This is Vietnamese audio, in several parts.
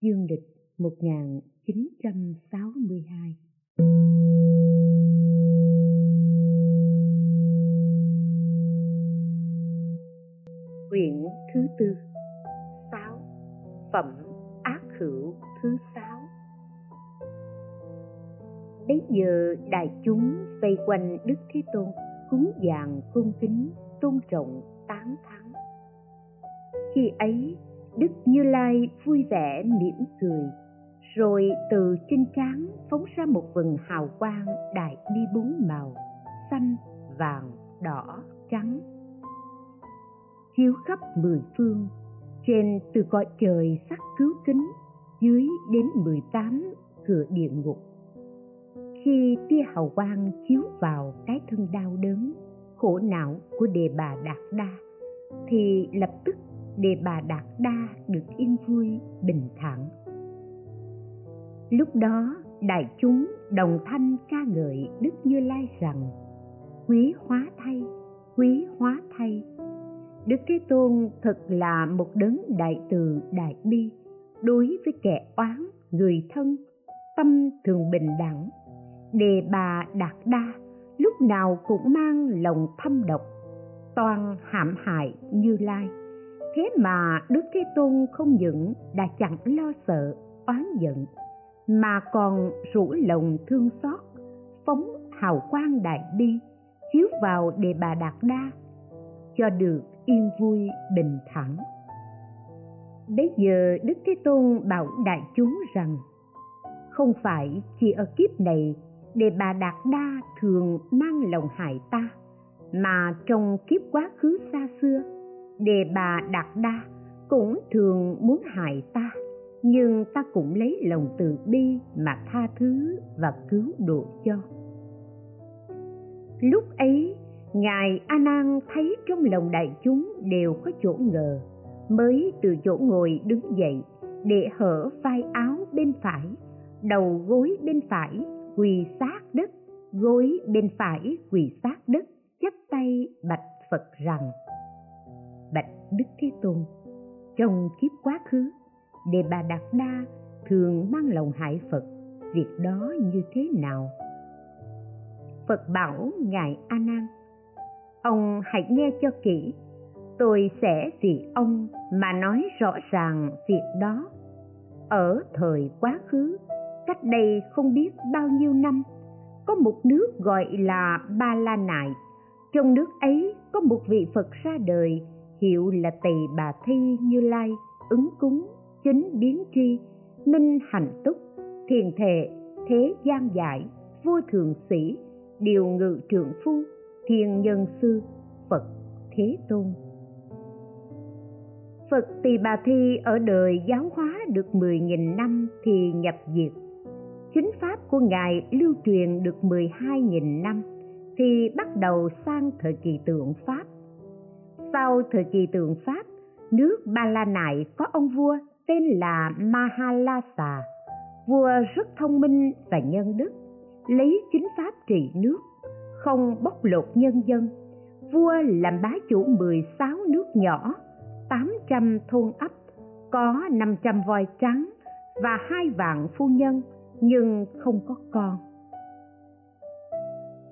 Dương lịch 1962 Quyển thứ tư, sáu, Phẩm ác hữu thứ sáu. Bây giờ đại chúng vây quanh Đức Thế Tôn, cúng dường cung kính, tôn trọng tán thắng khi ấy Đức Như Lai vui vẻ mỉm cười, rồi từ trên trán phóng ra một vầng hào quang đại bi bốn màu, xanh, vàng, đỏ, trắng. Chiếu khắp mười phương, trên từ cõi trời sắc cứu kính, dưới đến mười tám cửa địa ngục. Khi tia hào quang chiếu vào cái thân đau đớn, khổ não của đề bà đạt đa, thì lập tức đề bà đạt đa được yên vui, bình thản. Lúc đó, đại chúng đồng thanh ca ngợi đức như lai rằng, quý hóa thay, quý hóa thay. Đức thế tôn thật là một đấng đại từ, đại bi, đối với kẻ oán người thân, tâm thường bình đẳng. Đề bà đạt đa lúc nào cũng mang lòng thâm độc, toàn hãm hại như lai thế mà đức thế tôn không những đã chẳng lo sợ, oán giận, mà còn rủ lòng thương xót, phóng hào quang đại bi, chiếu vào đề bà đạt đa, cho được yên vui bình thản. Bấy giờ đức thế tôn bảo đại chúng rằng, không phải chỉ ở kiếp này đề bà đạt đa thường mang lòng hại ta, mà trong kiếp quá khứ xa xưa đề bà đạt đa cũng thường muốn hại ta, nhưng ta cũng lấy lòng từ bi mà tha thứ và cứu độ cho. Lúc ấy, ngài a nan thấy trong lòng đại chúng đều có chỗ ngờ, mới từ chỗ ngồi đứng dậy, để hở vai áo bên phải, đầu gối bên phải quỳ sát đất, gối bên phải quỳ sát đất, chắp tay bạch phật rằng bạch đức thế tôn. Trong kiếp quá khứ, đề bà đạt đa thường mang lòng hại phật, việc đó như thế nào? Phật bảo ngài a nan, ông hãy nghe cho kỹ, tôi sẽ vì ông mà nói rõ ràng việc đó. Ở thời quá khứ, cách đây không biết bao nhiêu năm, có một nước gọi là ba la nại, trong nước ấy có một vị phật ra đời hiệu là tỳ bà thi như lai, ứng cúng chính biến tri, minh hành túc, thiền thệ, thế gian giải vô thường sĩ, điều ngự trượng phu thiên nhân sư, phật thế tôn. Phật tỳ bà thi ở đời giáo hóa được mười nghìn năm thì nhập diệt. Chính pháp của ngài lưu truyền được mười hai nghìn năm thì bắt đầu sang thời kỳ tượng pháp sau thời kỳ tượng pháp, nước ba la nại có ông vua tên là mahalasa, vua rất thông minh và nhân đức, lấy chính pháp trị nước, không bóc lột nhân dân. Vua làm bá chủ 16 nước nhỏ 800 thôn ấp, có 500 voi trắng và hai vạn phu nhân, nhưng không có con.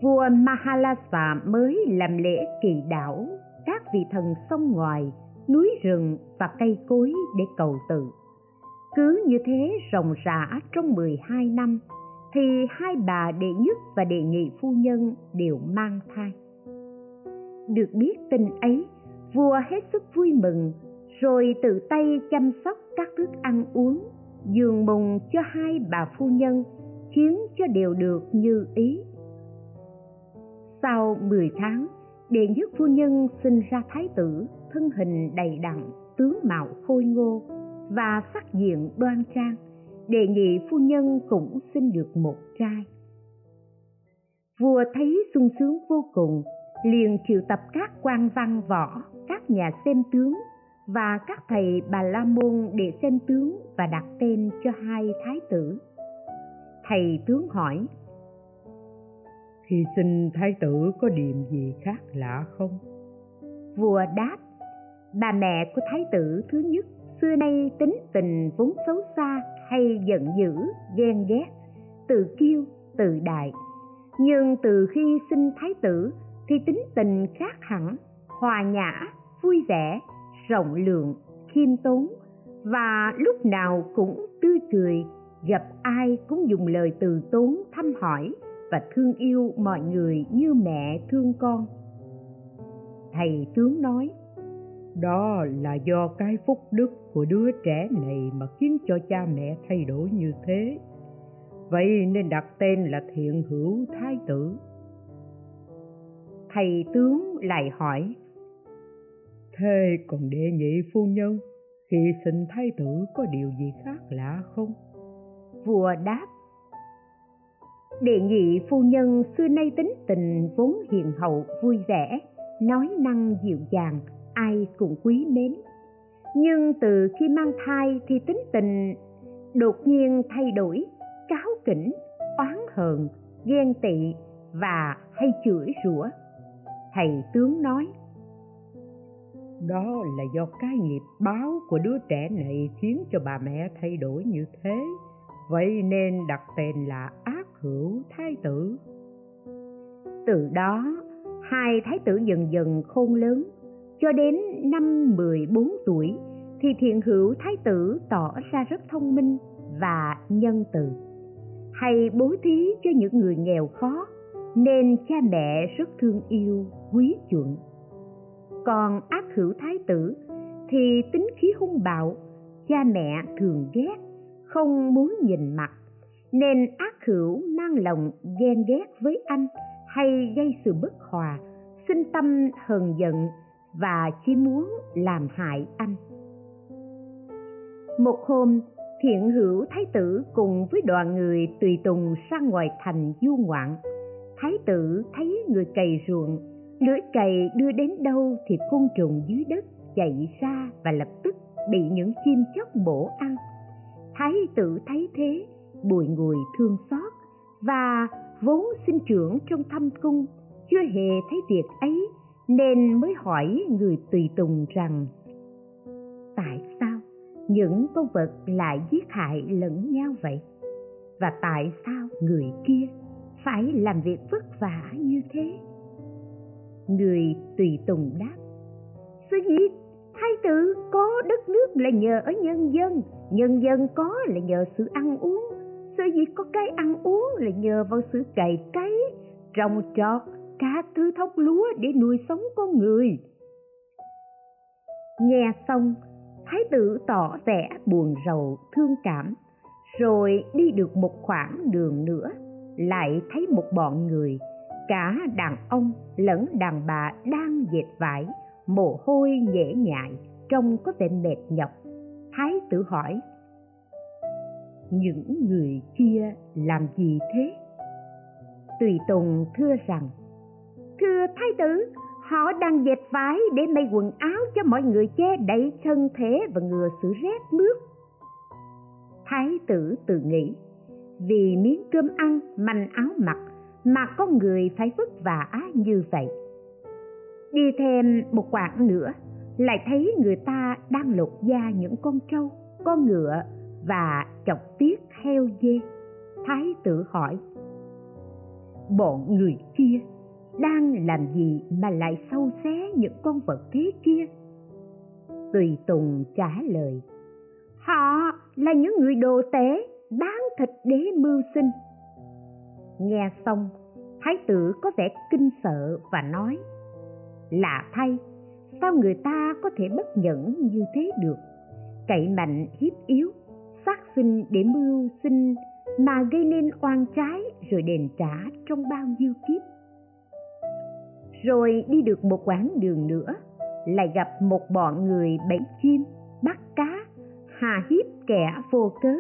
Vua mahalasa mới làm lễ kỳ đảo các vị thần sông ngoài, núi rừng và cây cối để cầu tự. Cứ như thế ròng rã trong 12 năm, thì hai bà đệ nhất và đệ nhị phu nhân đều mang thai. Được biết tin ấy, vua hết sức vui mừng, rồi tự tay chăm sóc các thức ăn uống giường mùng cho hai bà phu nhân, khiến cho đều được như ý. Sau 10 tháng Điện dứt phu nhân sinh ra thái tử, thân hình đầy đặn, tướng mạo khôi ngô và sắc diện đoan trang, đề nghị phu nhân cũng sinh được một trai. Vua thấy sung sướng vô cùng, liền triệu tập các quan văn võ, các nhà xem tướng và các thầy bà la môn để xem tướng và đặt tên cho hai thái tử. Thầy tướng hỏi khi sinh thái tử có điểm gì khác lạ không? Vua đáp, bà mẹ của thái tử thứ nhất xưa nay tính tình vốn xấu xa hay giận dữ, ghen ghét tự kiêu tự đại. Nhưng từ khi sinh thái tử thì tính tình khác hẳn, hòa nhã, vui vẻ, rộng lượng, khiêm tốn và lúc nào cũng tươi cười, gặp ai cũng dùng lời từ tốn thăm hỏi và thương yêu mọi người như mẹ thương con. Thầy tướng nói đó là do cái phúc đức của đứa trẻ này mà khiến cho cha mẹ thay đổi như thế. Vậy nên đặt tên là thiện hữu thái tử. Thầy tướng lại hỏi thế còn đệ nhị phu nhân khi sinh thái tử có điều gì khác lạ không? Vua đáp đệ nhị phu nhân xưa nay tính tình vốn hiền hậu, vui vẻ, nói năng dịu dàng, ai cũng quý mến. Nhưng từ khi mang thai thì tính tình đột nhiên thay đổi, cáo kỉnh, oán hờn, ghen tị và hay chửi rủa. Thầy tướng nói, đó là do cái nghiệp báo của đứa trẻ này khiến cho bà mẹ thay đổi như thế. Vậy nên đặt tên là ác hữu thái tử. Từ đó, hai thái tử dần dần khôn lớn, cho đến năm 14 tuổi thì thiện hữu thái tử tỏ ra rất thông minh và nhân từ. Hay bố thí cho những người nghèo khó, nên cha mẹ rất thương yêu, quý chuộng. Còn ác hữu thái tử thì tính khí hung bạo, cha mẹ thường ghét, không muốn nhìn mặt nên ác hữu mang lòng ghen ghét với anh hay gây sự bất hòa, sinh tâm hờn giận và chỉ muốn làm hại anh. Một hôm, thiện hữu thái tử cùng với đoàn người tùy tùng sang ngoài thành du ngoạn. Thái tử thấy người cày ruộng, lưỡi cày đưa đến đâu thì côn trùng dưới đất chạy ra và lập tức bị những chim chóc bổ ăn. Thái tử thấy thế bùi ngùi thương xót và vốn sinh trưởng trong thâm cung, chưa hề thấy việc ấy nên mới hỏi người tùy tùng rằng, tại sao những con vật lại giết hại lẫn nhau vậy? Và tại sao người kia phải làm việc vất vả như thế? Người tùy tùng đáp, sư gì thái tử có đất nước là nhờ ở nhân dân nhân dân có là nhờ sự ăn uống sở dĩ có cái ăn uống là nhờ vào sự cày cấy, trồng trọt cả thứ thóc lúa để nuôi sống con người. Nghe xong, thái tử tỏ vẻ buồn rầu, thương cảm, rồi đi được một khoảng đường nữa, lại thấy một bọn người, cả đàn ông lẫn đàn bà đang dệt vải, mồ hôi nhễ nhại, trông có vẻ mệt nhọc. Thái tử hỏi những người kia làm gì thế? Tùy tùng thưa rằng, thưa thái tử, họ đang dệt vải để may quần áo cho mọi người che đậy thân thể và ngừa sự rét mướt. Thái tử tự nghĩ, vì miếng cơm ăn manh áo mặc mà con người phải vất vả như vậy. Đi thêm một quãng nữa, lại thấy người ta đang lột da những con trâu, con ngựa và chọc tiết heo dê. Thái tử hỏi, bọn người kia đang làm gì mà lại sâu xé những con vật thế kia? Tùy tùng trả lời, họ là những người đồ tể bán thịt đế mưu sinh. Nghe xong, thái tử có vẻ kinh sợ và nói, lạ thay, sao người ta có thể bất nhẫn như thế được? Cậy mạnh hiếp yếu sinh để mưu sinh mà gây nên oan trái rồi đền trả trong bao nhiêu kiếp. Rồi đi được một quãng đường nữa, lại gặp một bọn người bẫy chim, bắt cá, hà hiếp kẻ vô cớ,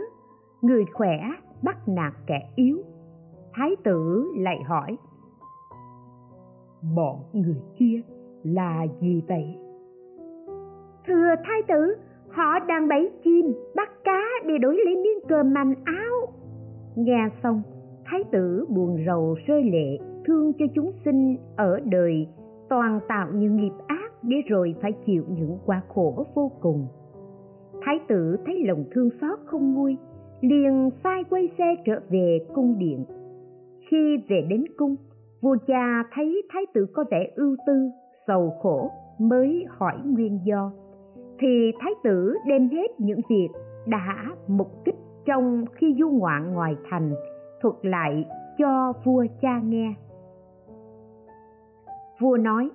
người khỏe bắt nạt kẻ yếu. Thái tử lại hỏi, bọn người kia là gì vậy? Thưa thái tử họ đang bẫy chim, bắt cá để đổi lấy miếng cơm manh áo. Nghe xong, thái tử buồn rầu rơi lệ, thương cho chúng sinh ở đời. Toàn tạo những nghiệp ác để rồi phải chịu những quả khổ vô cùng. Thái tử thấy lòng thương xót không nguôi, liền sai quay xe trở về cung điện. Khi về đến cung, vua cha thấy thái tử có vẻ ưu tư, sầu khổ, mới hỏi nguyên do thì thái tử đem hết những việc đã mục kích trong khi du ngoạn ngoài thành, thuật lại cho vua cha nghe. Vua nói,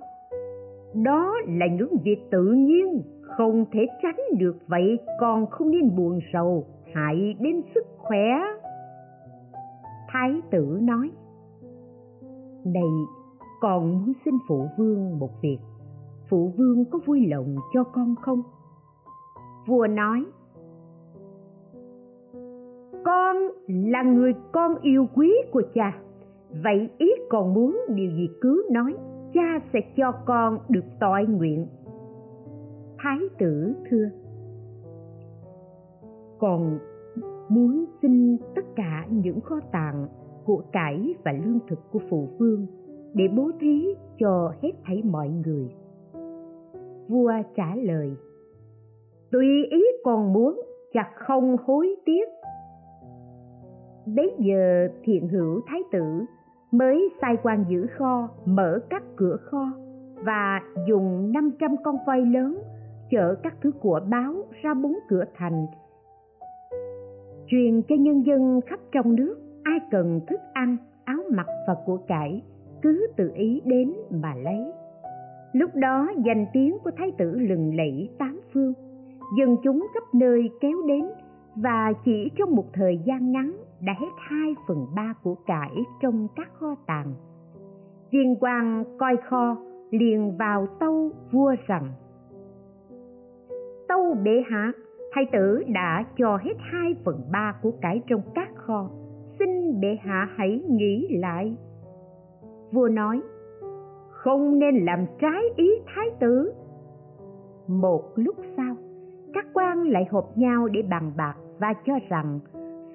đó là những việc tự nhiên, không thể tránh được, vậy còn không nên buồn sầu hại đến sức khỏe. Thái tử nói, này, còn muốn xin phụ vương một việc phụ vương có vui lòng cho con không? Vua nói, con là người con yêu quý của cha. Vậy ý còn muốn điều gì cứ nói, cha sẽ cho con được tội nguyện. Thái tử thưa còn muốn xin tất cả những kho tàng của cải và lương thực của phụ vương để bố thí cho hết thảy mọi người vua trả lời, tùy ý còn muốn chặt không hối tiếc. Bấy giờ thiện hữu thái tử mới sai quan giữ kho, mở các cửa kho và dùng 500 con voi lớn chở các thứ của báo ra bốn cửa thành, truyền cho nhân dân khắp trong nước. Ai cần thức ăn, áo mặc và của cải, cứ tự ý đến mà lấy lúc đó danh tiếng của thái tử lừng lẫy tám phương. Dân chúng khắp nơi kéo đến và chỉ trong một thời gian ngắn đã hết hai phần ba của cải trong các kho tàng. Viên quan coi kho, liền vào tâu vua rằng, tâu bệ hạ, thái tử đã cho hết hai phần ba của cải trong các kho. Xin bệ hạ hãy nghĩ lại. Vua nói không nên làm trái ý thái tử. Một lúc sau, các quan lại họp nhau để bàn bạc và cho rằng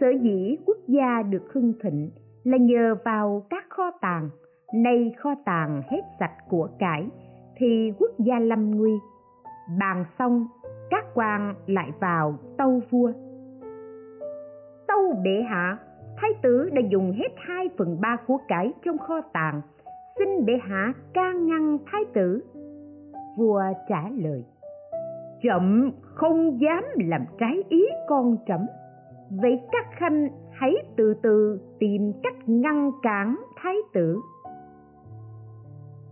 sở dĩ quốc gia được hưng thịnh là nhờ vào các kho tàng. Nay kho tàng hết sạch của cải thì quốc gia lâm nguy. Bàn xong, các quan lại vào tâu vua. Tâu bệ hạ, thái tử đã dùng hết hai phần ba của cải trong kho tàng xin bệ hạ can ngăn thái tử. Vua trả lời trẫm không dám làm trái ý con trẫm vậy các khanh hãy từ từ tìm cách ngăn cản thái tử.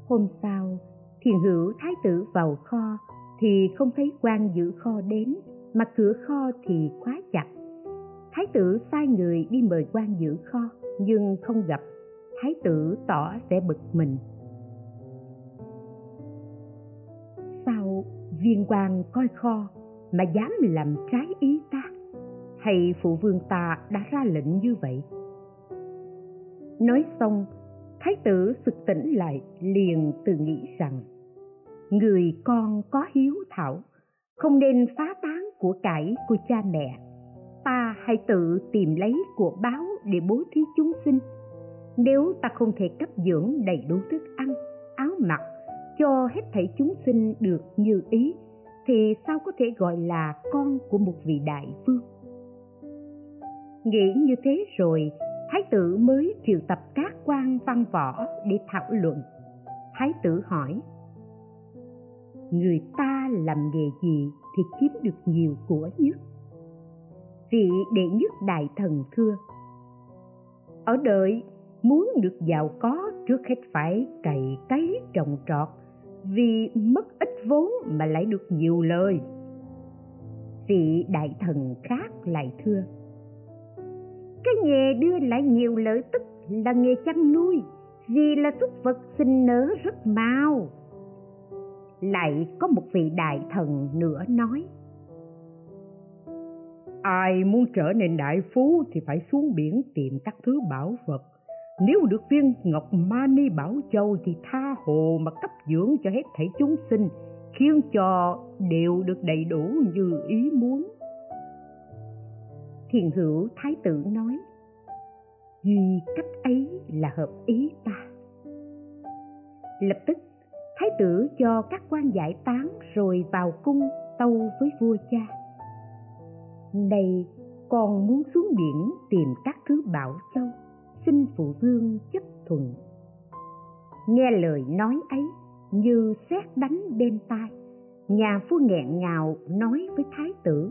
Hôm sau thiền hữu thái tử vào kho, thì không thấy quan giữ kho đến, mà cửa kho thì khóa chặt. Thái tử sai người đi mời quan giữ kho, nhưng không gặp thái tử tỏ vẻ bực mình. Sao viên quan coi kho mà dám làm trái ý ta? Hay phụ vương ta đã ra lệnh như vậy? Nói xong, thái tử sực tỉnh lại liền tự nghĩ rằng, người con có hiếu thảo, không nên phá tán của cải của cha mẹ. Ta hãy tự tìm lấy của báo để bố thí chúng sinh nếu ta không thể cấp dưỡng đầy đủ thức ăn, áo mặc cho hết thảy chúng sinh được như ý, thì sao có thể gọi là con của một vị đại vương? Nghĩ như thế rồi, thái tử mới triệu tập các quan văn võ để thảo luận. Thái tử hỏi, người ta làm nghề gì thì kiếm được nhiều của nhất? Vị đệ nhất đại thần thưa, ở đời muốn được giàu có trước hết phải cày cấy trồng trọt, vì mất ít vốn mà lại được nhiều lời. Vị đại thần khác lại thưa, cái nghề đưa lại nhiều lợi tức là nghề chăn nuôi, vì là súc vật sinh nở rất mau. Lại có một vị đại thần nữa nói, ai muốn trở nên đại phú thì phải xuống biển tìm các thứ bảo vật nếu được viên ngọc mani bảo châu thì tha hồ mà cấp dưỡng cho hết thảy chúng sinh, khiến cho đều được đầy đủ như ý muốn. Thiền hữu thái tử nói duy cách ấy là hợp ý ta. Lập tức, thái tử cho các quan giải tán rồi vào cung tâu với vua cha. Này, con muốn xuống biển tìm các thứ bảo châu xin phụ vương chấp thuận. Nghe lời nói ấy, như xét đánh bên tai, nhà vua nghẹn ngào nói với thái tử.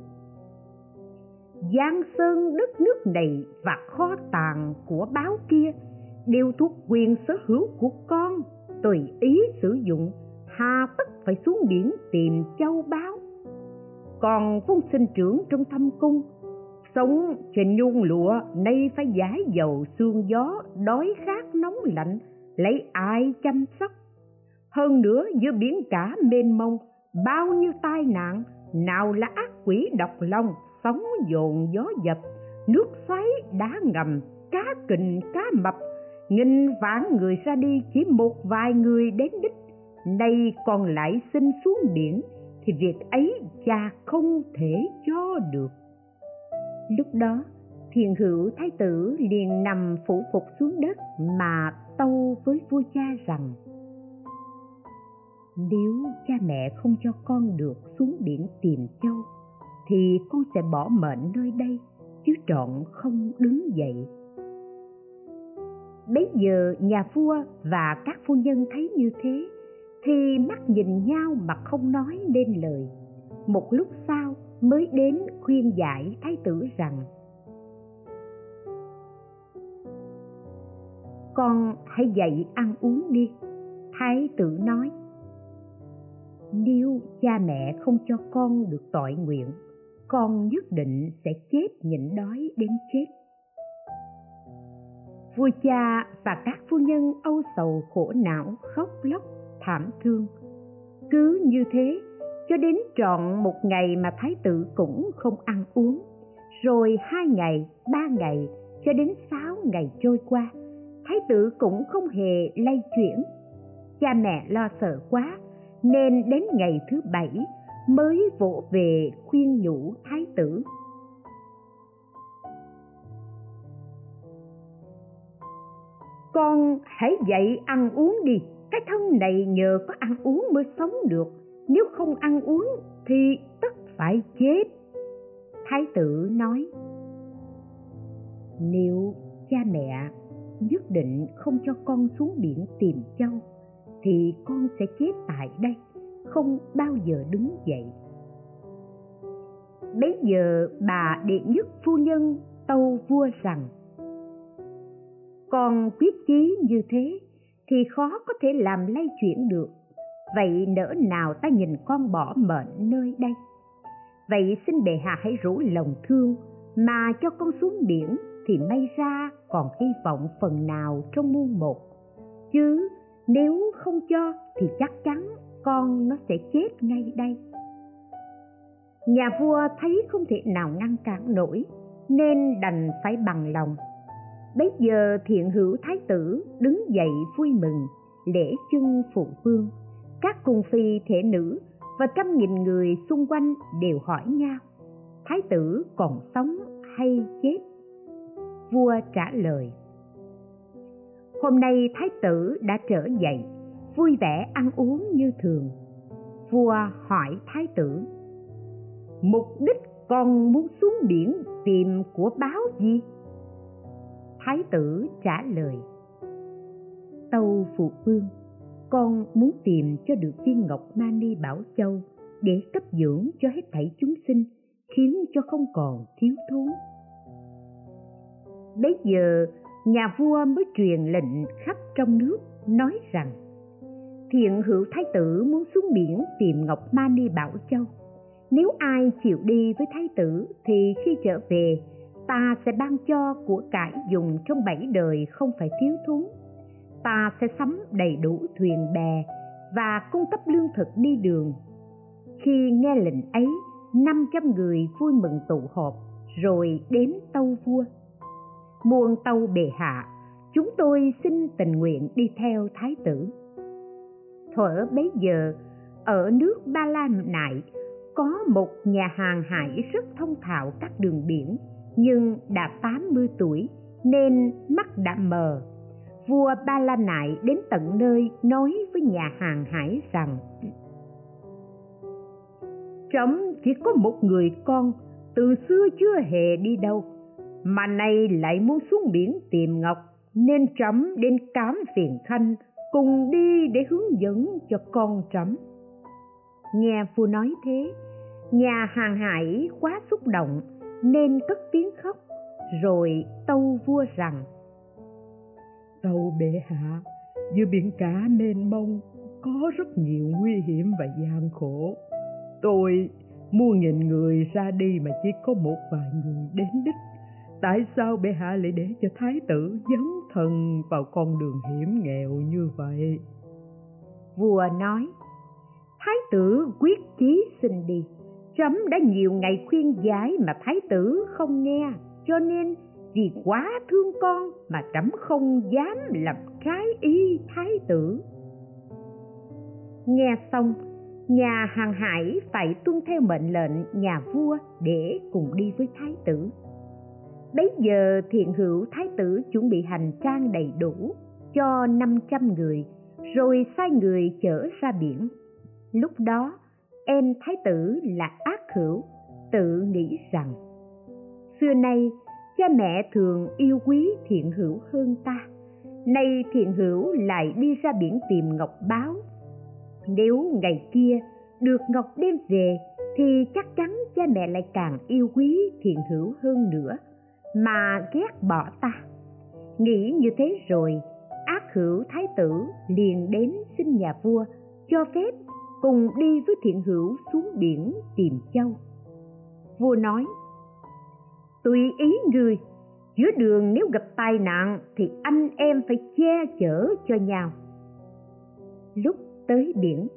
Giang sơn đất nước này và kho tàng của báo kia đều thuộc quyền sở hữu của con, tùy ý sử dụng, hà tất phải xuống biển tìm châu báu. Còn vốn sinh trưởng trong thâm cung sống trên nhung lụa, nay phải giải dầu xương gió, đói khát nóng lạnh, lấy ai chăm sóc? Hơn nữa, giữa biển cả mênh mông, bao nhiêu tai nạn, nào là ác quỷ độc lòng, sóng dồn gió dập, nước xoáy đá ngầm, cá kình, cá mập, nghìn vạn người ra đi chỉ một vài người đến đích. Nay còn lại xin xuống biển, thì việc ấy cha không thể cho được lúc đó, thiền hữu thái tử liền nằm phủ phục xuống đất mà tâu với vua cha rằng, nếu cha mẹ không cho con được xuống biển tìm châu, thì con sẽ bỏ mệnh nơi đây, chứ trọn không đứng dậy. Bấy giờ nhà vua và các phu nhân thấy như thế, thì mắt nhìn nhau mà không nói nên lời một lúc sau mới đến khuyên giải thái tử rằng, con hãy dậy ăn uống đi. Thái tử nói, nếu cha mẹ không cho con được tội nguyện, con nhất định sẽ chết nhịn đói đến chết. Vua cha và các phu nhân âu sầu khổ não khóc lóc thảm thương. Cứ như thế cho đến trọn một ngày mà thái tử cũng không ăn uống, rồi hai ngày, ba ngày, cho đến sáu ngày trôi qua, thái tử cũng không hề lay chuyển. Cha mẹ lo sợ quá, nên đến ngày thứ bảy mới vỗ về khuyên nhủ thái tử. Con hãy dậy ăn uống đi, cái thân này nhờ có ăn uống mới sống được nếu không ăn uống thì tất phải chết. Thái tử nói, nếu cha mẹ nhất định không cho con xuống biển tìm châu, thì con sẽ chết tại đây, không bao giờ đứng dậy. Bấy giờ bà đệ nhất phu nhân tâu vua rằng con quyết chí như thế thì khó có thể làm lay chuyển được vậy nỡ nào ta nhìn con bỏ mệnh nơi đây? Vậy xin bệ hạ hãy rủ lòng thương, mà cho con xuống biển thì may ra còn hy vọng phần nào trong muôn một. Chứ nếu không cho thì chắc chắn con nó sẽ chết ngay đây. Nhà vua thấy không thể nào ngăn cản nổi, nên đành phải bằng lòng. Bấy giờ thiện hữu thái tử đứng dậy vui mừng, lễ chân phụ vương các cung phi thể nữ và trăm nghìn người xung quanh đều hỏi nhau, thái tử còn sống hay chết? Vua trả lời, hôm nay thái tử đã trở dậy, vui vẻ ăn uống như thường. Vua hỏi thái tử, mục đích con muốn xuống biển tìm của báo gì? Thái tử trả lời, tâu phụ vương con muốn tìm cho được viên ngọc mani bảo châu để cấp dưỡng cho hết thảy chúng sinh, khiến cho không còn thiếu thốn. Bấy giờ, nhà vua mới truyền lệnh khắp trong nước nói rằng, thiện hữu thái tử muốn xuống biển tìm ngọc mani bảo châu. Nếu ai chịu đi với thái tử thì khi trở về, ta sẽ ban cho của cải dùng trong bảy đời không phải thiếu thốn ta sẽ sắm đầy đủ thuyền bè và cung cấp lương thực đi đường. Khi nghe lệnh ấy, năm trăm người vui mừng tụ họp rồi đến tâu vua. Muôn tâu bề hạ, chúng tôi xin tình nguyện đi theo thái tử. Thuở bấy giờ, ở nước ba la nại có một nhà hàng hải rất thông thạo các đường biển, nhưng đã 80 tuổi nên mắt đã mờ vua ba la nại đến tận nơi nói với nhà hàng hải rằng, trẫm, chỉ có một người con, từ xưa chưa hề đi đâu, mà nay lại muốn xuống biển tìm ngọc, nên trẫm đến cám phiền khanh cùng đi để hướng dẫn cho con trẫm. Nghe vua nói thế, nhà hàng hải quá xúc động, nên cất tiếng khóc, rồi tâu vua rằng tàu bệ hạ. Giữa biển cả mênh mông, có rất nhiều nguy hiểm và gian khổ. Tôi mua nghìn người ra đi mà chỉ có một vài người đến đích. Tại sao bệ hạ lại để cho thái tử dấn thần vào con đường hiểm nghèo như vậy? Vua nói, thái tử quyết chí xin đi. Trẫm đã nhiều ngày khuyên giải mà thái tử không nghe, cho nên vì quá thương con mà trẫm không dám làm trái ý thái tử. Nghe xong, nhà hàng hải phải tuân theo mệnh lệnh nhà vua để cùng đi với thái tử. Bấy giờ thiện hữu thái tử chuẩn bị hành trang đầy đủ cho 500 người, rồi sai người chở ra biển. Lúc đó, em thái tử là ác hữu, tự nghĩ rằng, xưa nay cha mẹ thường yêu quý thiện hữu hơn ta. Nay thiện hữu lại đi ra biển tìm ngọc báo. Nếu ngày kia được ngọc đem về, thì chắc chắn cha mẹ lại càng yêu quý thiện hữu hơn nữa, mà ghét bỏ ta. Nghĩ như thế rồi, ác hữu thái tử liền đến xin nhà vua cho phép cùng đi với thiện hữu xuống biển tìm châu. Vua nói tùy ý người. Giữa đường nếu gặp tai nạn thì anh em phải che chở cho nhau. Lúc tới biển,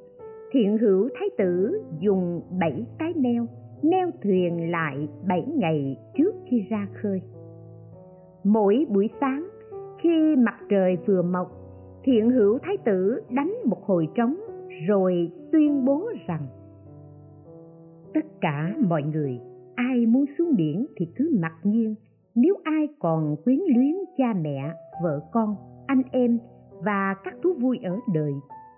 thiện hữu thái tử dùng bảy cái neo neo thuyền lại bảy ngày trước khi ra khơi. Mỗi buổi sáng, khi mặt trời vừa mọc, thiện hữu thái tử đánh một hồi trống rồi tuyên bố rằng, tất cả mọi người ai muốn xuống biển thì cứ mặc nhiên. Nếu ai còn quyến luyến cha mẹ, vợ con, anh em và các thú vui ở đời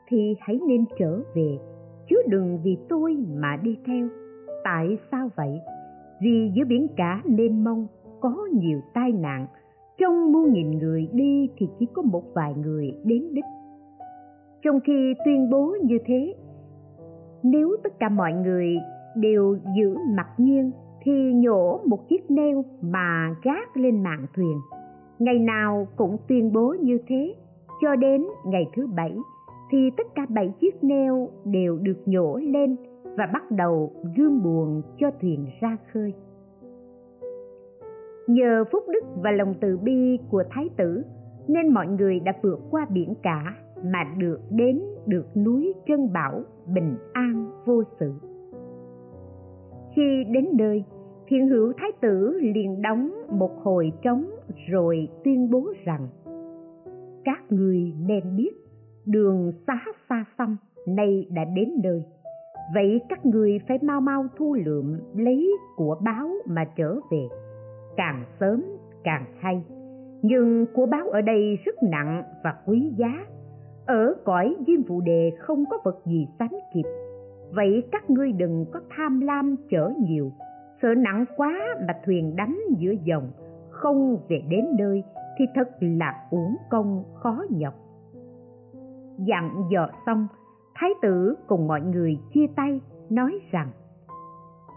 thì hãy nên trở về. Chứ đừng vì tôi mà đi theo. Tại sao vậy? Vì giữa biển cả mênh mông, có nhiều tai nạn. Trong muôn nghìn người đi thì chỉ có một vài người đến đích. Trong khi tuyên bố như thế, nếu tất cả mọi người đều giữ mặc nhiên thì nhổ một chiếc neo mà gác lên mạn thuyền. Ngày nào cũng tuyên bố như thế. Cho đến ngày thứ bảy thì tất cả bảy chiếc neo đều được nhổ lên và bắt đầu gươm buồn cho thuyền ra khơi. Nhờ phúc đức và lòng từ bi của thái tử, nên mọi người đã vượt qua biển cả mà được đến được núi trân bảo bình an vô sự khi đến nơi thiên hữu thái tử liền đóng một hồi trống rồi tuyên bố rằng, các người nên biết, đường xá xa xăm nay đã đến nơi vậy các người phải mau mau thu lượm lấy của báo mà trở về. Càng sớm, càng hay. Nhưng của báo ở đây rất nặng và quý giá. Ở cõi diêm vụ đề không có vật gì sánh kịp vậy các ngươi đừng có tham lam chở nhiều. Sợ nặng quá mà thuyền đắm giữa dòng, không về đến nơi thì thật là uổng công, khó nhọc. Dặn dò xong, thái tử cùng mọi người chia tay, nói rằng,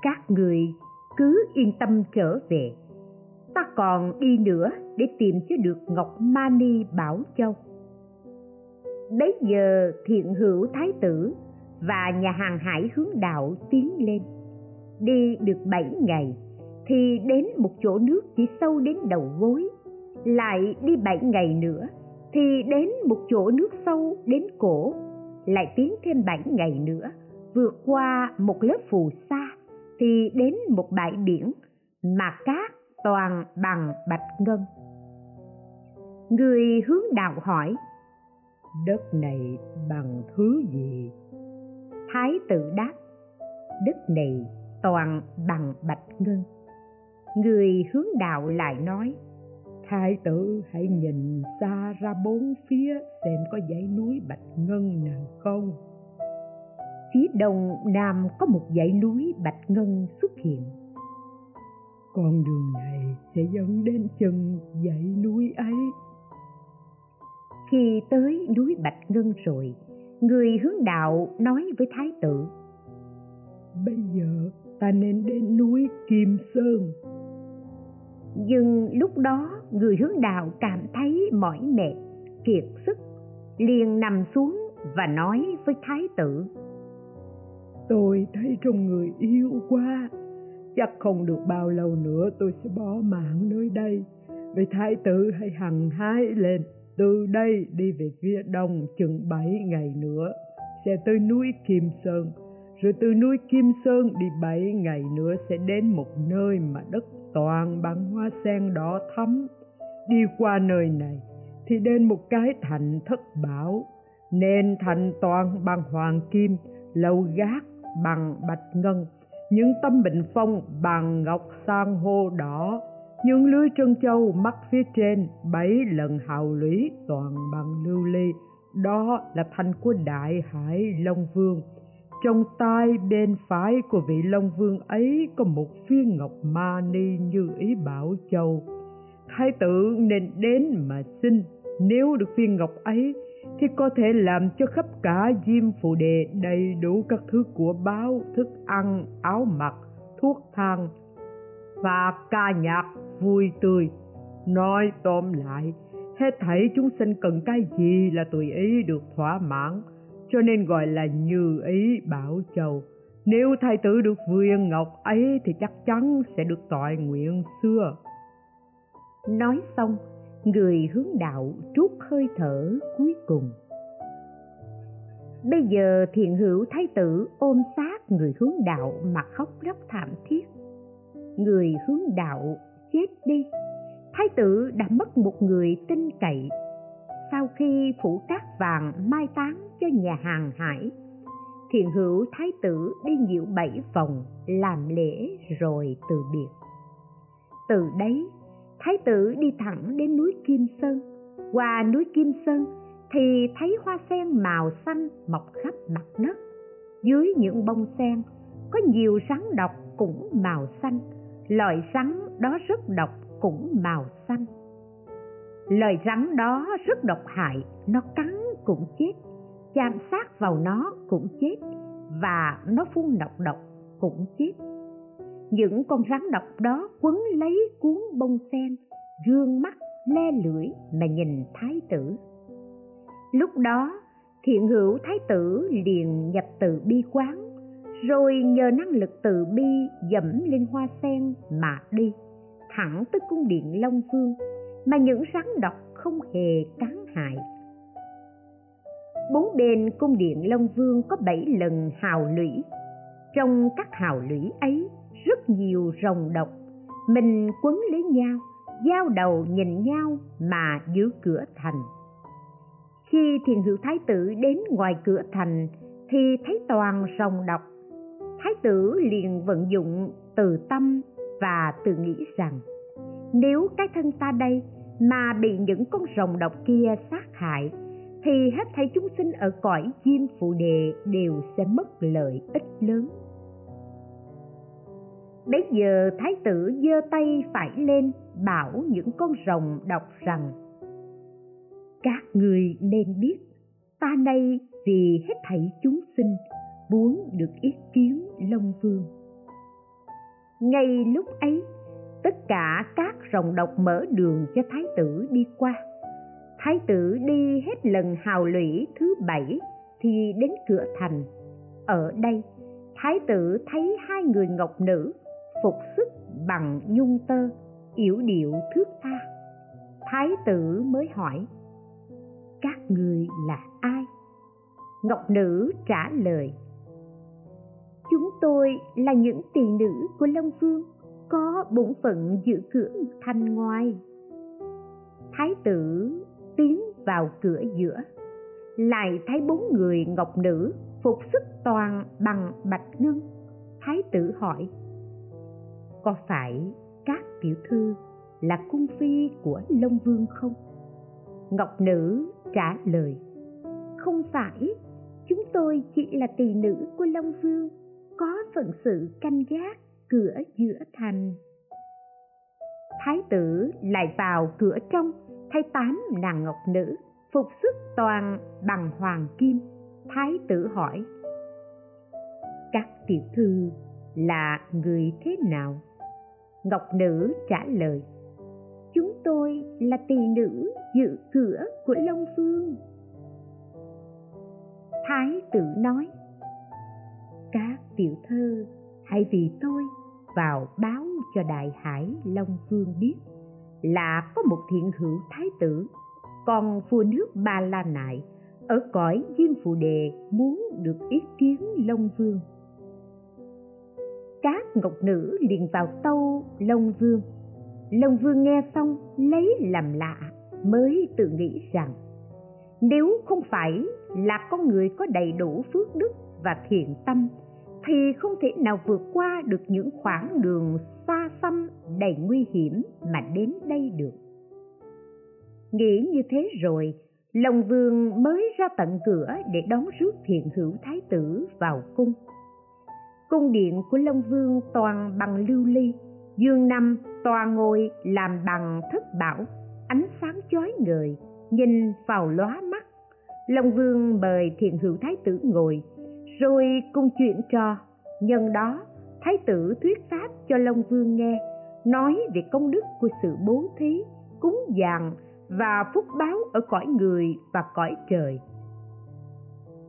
các người cứ yên tâm trở về. Ta còn đi nữa để tìm cho được ngọc mani bảo châu. Bấy giờ thiện hữu thái tử và nhà hàng hải hướng đạo tiến lên. Đi được bảy ngày, thì đến một chỗ nước chỉ sâu đến đầu gối. Lại đi bảy ngày nữa, thì đến một chỗ nước sâu đến cổ. Lại tiến thêm bảy ngày nữa, vượt qua một lớp phù sa, thì đến một bãi biển mà cát toàn bằng bạch ngân. Người hướng đạo hỏi, đất này bằng thứ gì? Thái tử đáp đất này toàn bằng bạch ngân. Người hướng đạo lại nói thái tử hãy nhìn xa ra bốn phía xem có dãy núi bạch ngân nào không. Phía đông nam có một dãy núi bạch ngân xuất hiện. Con đường này sẽ dẫn đến chân dãy núi ấy. Khi tới núi bạch ngân rồi người hướng đạo nói với thái tử bây giờ ta nên đến núi kim sơn. Nhưng lúc đó người hướng đạo cảm thấy mỏi mệt kiệt sức liền nằm xuống và nói với thái tử tôi thấy trong người yêu quá chắc không được bao lâu nữa tôi sẽ bỏ mạng nơi đây. Vì thái tử hãy hằng hái lên từ đây đi về phía đông chừng bảy ngày nữa, sẽ tới núi kim sơn. Rồi từ núi kim sơn đi bảy ngày nữa sẽ đến một nơi mà đất toàn bằng hoa sen đỏ thắm. Đi qua nơi này thì đến một cái thành thất bảo nên thành toàn bằng hoàng kim, lầu gác bằng bạch ngân, những tấm bình phong bằng ngọc san hô đỏ những lưới trân châu, mắt phía trên, bảy lần hào lũy, toàn bằng lưu ly. Đó là thành của đại hải long vương. Trong tay bên phải của vị long vương ấy có một viên ngọc ma ni như ý bảo châu. Thái tử nên đến mà xin. Nếu được viên ngọc ấy, thì có thể làm cho khắp cả diêm phù đề đầy đủ các thứ của báo, thức ăn, áo mặc, thuốc thang và ca nhạc vui tươi. Nói tóm lại, hết thảy chúng sinh cần cái gì là tùy ý được thỏa mãn, cho nên gọi là như ý bảo châu. Nếu thái tử được viên ngọc ấy thì chắc chắn sẽ được tội nguyện xưa. Nói xong, người hướng đạo trút hơi thở cuối cùng. Bây giờ thiện hữu thái tử ôm sát người hướng đạo mà khóc lóc thảm thiết. Người hướng đạo chết đi. Thái tử đã mất một người tin cậy. Sau khi phủ cát vàng mai táng cho nhà hàng hải, thiện hữu thái tử đi nhiễu bảy vòng làm lễ rồi từ biệt. Từ đấy, thái tử đi thẳng đến núi kim sơn. Qua núi kim sơn thì thấy hoa sen màu xanh mọc khắp mặt đất. Dưới những bông sen có nhiều rắn độc cũng màu xanh loài rắn đó rất độc, cũng màu xanh. Loài rắn đó rất độc hại, nó cắn cũng chết, chạm sát vào nó cũng chết, và nó phun độc độc cũng chết. Những con rắn độc đó quấn lấy cuốn bông sen gương mắt, le lưỡi mà nhìn thái tử. Lúc đó, thiện hữu thái tử liền nhập từ bi quán rồi nhờ năng lực từ bi dẫm lên hoa sen mà đi, thẳng tới cung điện long vương, mà những rắn độc không hề cắn hại. Bốn bên cung điện long vương có bảy lần hào lũy. Trong các hào lũy ấy, rất nhiều rồng độc. Mình quấn lấy nhau, giao đầu nhìn nhau mà giữ cửa thành. Khi thiền hữu thái tử đến ngoài cửa thành, thì thấy toàn rồng độc thái tử liền vận dụng từ tâm và tự nghĩ rằng, nếu cái thân ta đây mà bị những con rồng độc kia sát hại, thì hết thảy chúng sinh ở cõi diêm phụ đề đều sẽ mất lợi ích lớn. Bấy giờ thái tử giơ tay phải lên bảo những con rồng đọc rằng, Các người nên biết, ta nay vì hết thảy chúng sinh muốn được yết kiến Long Vương. Ngay lúc ấy, tất cả các rồng độc mở đường cho thái tử đi qua. Thái tử đi hết lần hào lũy thứ bảy thì đến cửa thành. Ở đây, thái tử thấy hai người ngọc nữ phục sức bằng nhung tơ yểu điệu thước tha thái tử mới hỏi các người là ai ngọc nữ trả lời chúng tôi là những tỳ nữ của long vương, có bổn phận giữ cửa thành ngoài. Thái tử tiến vào cửa giữa, lại thấy bốn người ngọc nữ phục sức toàn bằng bạch ngân. Thái tử hỏi, có phải các tiểu thư là cung phi của long vương không? Ngọc nữ trả lời, không phải, chúng tôi chỉ là tỳ nữ của long vương có phận sự canh gác cửa giữa thành. Thái tử lại vào cửa trong thay tám nàng ngọc nữ phục sức toàn bằng hoàng kim. Thái tử hỏi, các tiểu thư là người thế nào? Ngọc nữ trả lời, chúng tôi là tỳ nữ dự cửa của long Phương. thái tử nói các tiểu thơ, hãy vì tôi vào báo cho đại hải long vương biết là có một thiện hữu thái tử. Còn vua nước ba la nại ở cõi diêm phù đề muốn được ý kiến long vương. Các ngọc nữ liền vào tâu long vương. Long vương nghe xong lấy làm lạ mới tự nghĩ rằng, nếu không phải là con người có đầy đủ phước đức và thiện tâm thì không thể nào vượt qua được những khoảng đường xa xăm đầy nguy hiểm mà đến đây được. Nghĩ như thế rồi, long vương mới ra tận cửa để đón rước thiện hữu thái tử vào cung. Cung điện của long vương toàn bằng lưu ly, dương năm tòa ngồi làm bằng thất bảo, ánh sáng chói ngời, nhìn vào lóa mắt. Long vương mời thiện hữu thái tử ngồi rồi cùng chuyện trò. Nhân đó, thái tử thuyết pháp cho long vương nghe, nói về công đức của sự bố thí, cúng dường và phúc báo ở cõi người và cõi trời.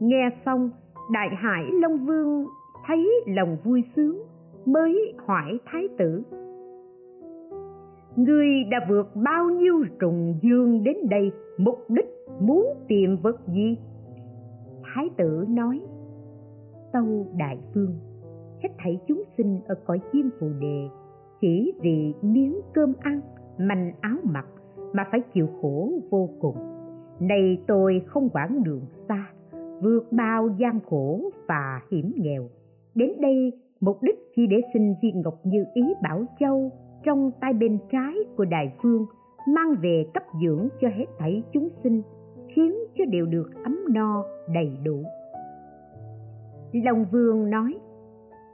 Nghe xong, đại hải long vương thấy lòng vui sướng, mới hỏi thái tử ngươi đã vượt bao nhiêu trùng dương đến đây, mục đích muốn tìm vật gì? Thái tử nói tâu đại vương hết thảy chúng sinh ở cõi chim phù đề, chỉ vì miếng cơm ăn, manh áo mặc mà phải chịu khổ vô cùng. Này tôi không quản đường xa, vượt bao gian khổ và hiểm nghèo. Đến đây, mục đích chỉ để xin viên ngọc như ý bảo châu trong tay bên trái của đại vương mang về cấp dưỡng cho hết thảy chúng sinh, khiến cho đều được ấm no đầy đủ long vương nói,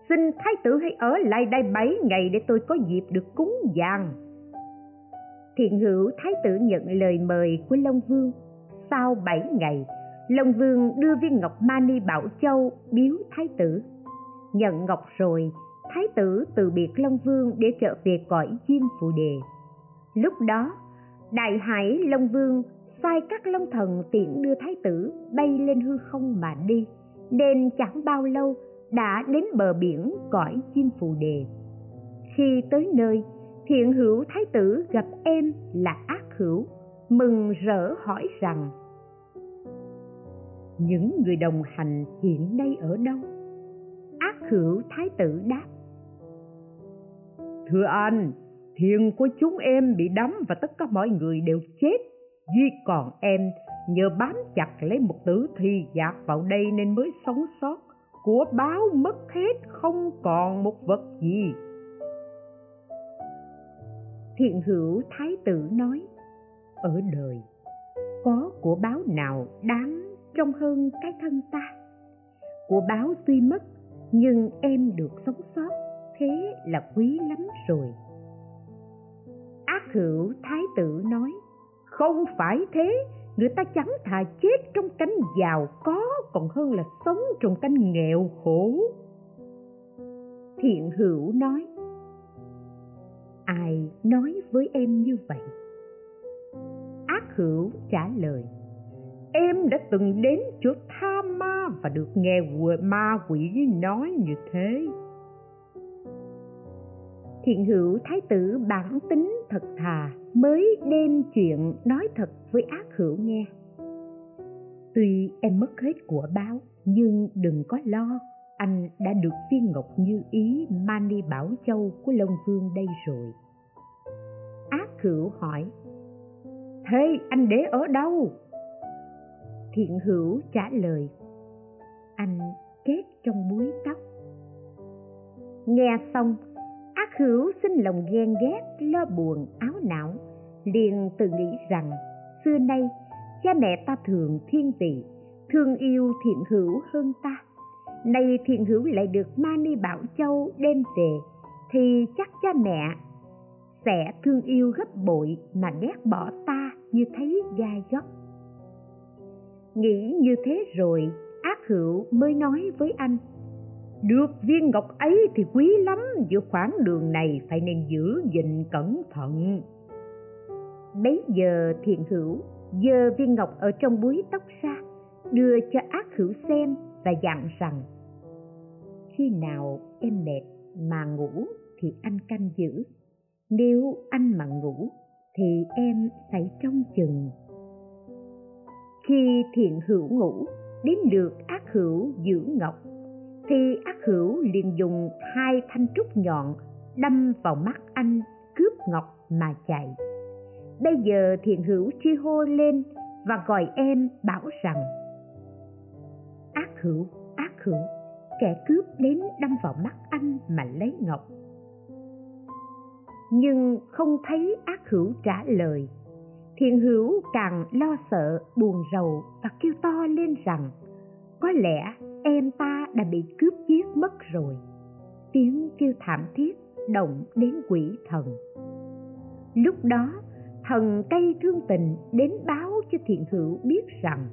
xin thái tử hãy ở lại đây bảy ngày để tôi có dịp được cúng vàng thiện hữu thái tử nhận lời mời của long vương. Sau bảy ngày, long vương đưa viên ngọc mani bảo châu biếu thái tử. Nhận ngọc rồi, thái tử từ biệt long vương để trở về cõi diêm phù đề. Lúc đó, đại hải long vương sai các long thần tiện đưa thái tử bay lên hư không mà đi nên chẳng bao lâu đã đến bờ biển cõi chim phù đề. Khi tới nơi, thiện hữu thái tử gặp em là ác hữu, mừng rỡ hỏi rằng, những người đồng hành hiện nay ở đâu? Ác hữu thái tử đáp, thưa anh, thiền của chúng em bị đắm và tất cả mọi người đều chết, duy còn em nhờ bám chặt lấy một tử thi dạt vào đây nên mới sống sót. Của báo mất hết, không còn một vật gì. Thiện hữu thái tử nói, ở đời, có của báo nào đáng trong hơn cái thân ta? Của báo tuy mất, nhưng em được sống sót, thế là quý lắm rồi. Ác hữu thái tử nói, không phải thế người ta chẳng thà chết trong cánh giàu có còn hơn là sống trong cánh nghèo khổ. Thiện hữu nói, ai nói với em như vậy? Ác hữu trả lời, em đã từng đến chỗ tha ma và được nghe ma quỷ nói như thế. Thiện hữu thái tử bản tính thật thà mới đem chuyện nói thật với ác hữu nghe. Tuy em mất hết của báo, nhưng đừng có lo, anh đã được viên ngọc như ý mani bảo châu của long vương đây rồi. Ác hữu hỏi, thế anh để ở đâu? Thiện hữu trả lời, anh kết trong búi tóc. Nghe xong, ác hữu sinh lòng ghen ghét, lo buồn, áo não liền tự nghĩ rằng, xưa nay, cha mẹ ta thường thiên vị, thương yêu thiện hữu hơn ta. Nay thiện hữu lại được ma ni bảo châu đem về, thì chắc cha mẹ sẽ thương yêu gấp bội mà ghét bỏ ta như thấy gai góc nghĩ như thế rồi, ác hữu mới nói với anh, được viên ngọc ấy thì quý lắm, giữa khoảng đường này phải nên giữ gìn cẩn thận bấy giờ thiện hữu giơ viên ngọc ở trong búi tóc ra đưa cho ác hữu xem và dặn rằng, khi nào em mệt mà ngủ thì anh canh giữ, nếu anh mà ngủ thì em phải trông chừng. Khi thiện hữu ngủ, đến lượt ác hữu giữ ngọc, thì ác hữu liền dùng hai thanh trúc nhọn đâm vào mắt anh, cướp ngọc mà chạy bây giờ thiện hữu tri hô lên và gọi em bảo rằng, ác hữu ác hữu, kẻ cướp đến đâm vào mắt anh mà lấy ngọc. Nhưng không thấy ác hữu trả lời. Thiện hữu càng lo sợ, buồn rầu và kêu to lên rằng, có lẽ em ta đã bị cướp giết mất rồi. Tiếng kêu thảm thiết động đến quỷ thần. Lúc đó thần cây thương tình đến báo cho thiện hữu biết rằng,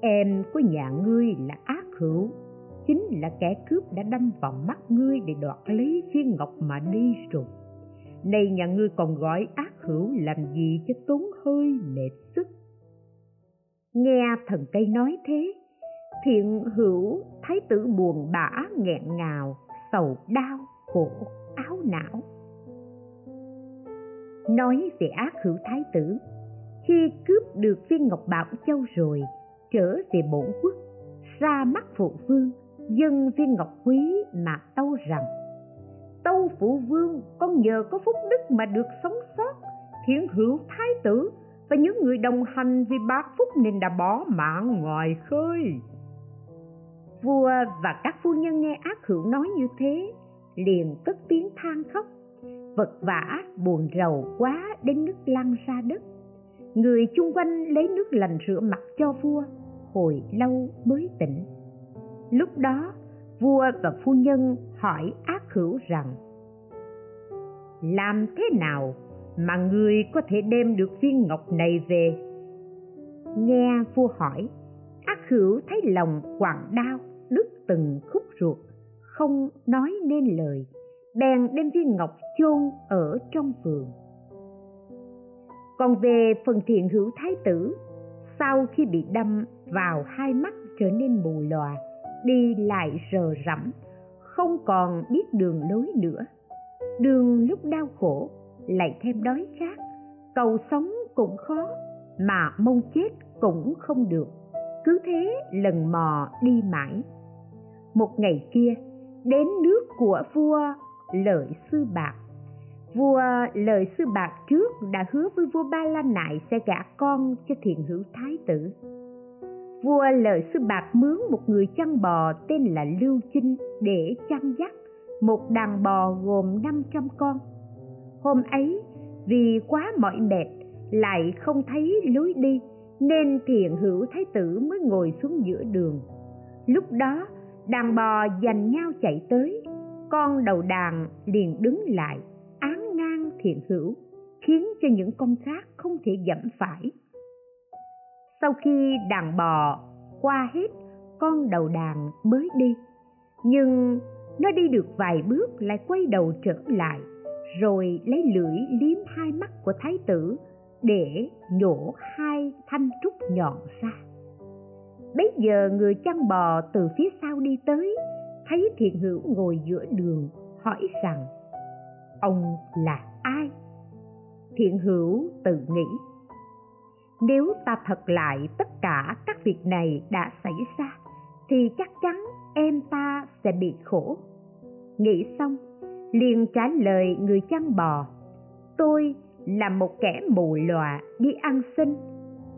em của nhà ngươi là ác hữu, chính là kẻ cướp đã đâm vào mắt ngươi để đoạt lấy viên ngọc mà đi rồi. Nay nhà ngươi còn gọi ác hữu làm gì cho tốn hơi mệt sức? Nghe thần cây nói thế, thiện hữu thấy tử buồn bã nghẹn ngào, sầu đau khổ áo não nói về ác hữu thái tử, khi cướp được viên ngọc bảo châu rồi, trở về bổn quốc, ra mắt phụ vương dân viên ngọc quý mà tâu rằng, tâu phụ vương, con nhờ có phúc đức mà được sống sót, thiện hữu thái tử và những người đồng hành vì bác phúc nên đã bỏ mạng ngoài khơi. Vua và các phu nhân nghe ác hữu nói như thế, liền cất tiếng than khóc vật vã buồn rầu quá đến nước lăn ra đất. Người chung quanh lấy nước lành rửa mặt cho vua, hồi lâu mới tỉnh. Lúc đó, vua và phu nhân hỏi ác hữu rằng, làm thế nào mà người có thể đem được viên ngọc này về? Nghe vua hỏi, ác hữu thấy lòng quặn đau đứt từng khúc ruột, không nói nên lời bèn đem viên ngọc chôn ở trong vườn. Còn về phần thiện hữu thái tử, sau khi bị đâm vào hai mắt trở nên mù lòa, đi lại rờ rẫm, không còn biết đường lối nữa. Đường lúc đau khổ, lại thêm đói khát, cầu sống cũng khó mà mong chết cũng không được. Cứ thế lần mò đi mãi. Một ngày kia, đến nước của vua lợi sư bạc. Vua ờ, lợi sư bạc trước đã hứa với vua ba la nại sẽ gả con cho thiện hữu thái tử. Vua lợi sư bạc mướn một người chăn bò tên là lưu chinh để chăn dắt một đàn bò gồm 500 con. Hôm ấy, vì quá mỏi mệt, lại không thấy lối đi, nên thiện hữu thái tử mới ngồi xuống giữa đường. Lúc đó, đàn bò giành nhau chạy tới con đầu đàn liền đứng lại, án ngang thiện hữu, khiến cho những con khác không thể dẫm phải. Sau khi đàn bò qua hết con đầu đàn mới đi, nhưng nó đi được vài bước lại quay đầu trở lại, rồi lấy lưỡi liếm hai mắt của thái tử để nhổ hai thanh trúc nhọn ra. Bấy giờ người chăn bò từ phía sau đi tới thấy thiện hữu ngồi giữa đường, hỏi rằng, ông là ai? Thiện hữu tự nghĩ, nếu ta thật lại tất cả các việc này đã xảy ra, thì chắc chắn em ta sẽ bị khổ. Nghĩ xong, liền trả lời người chăn bò, tôi là một kẻ mù lòa đi ăn xin,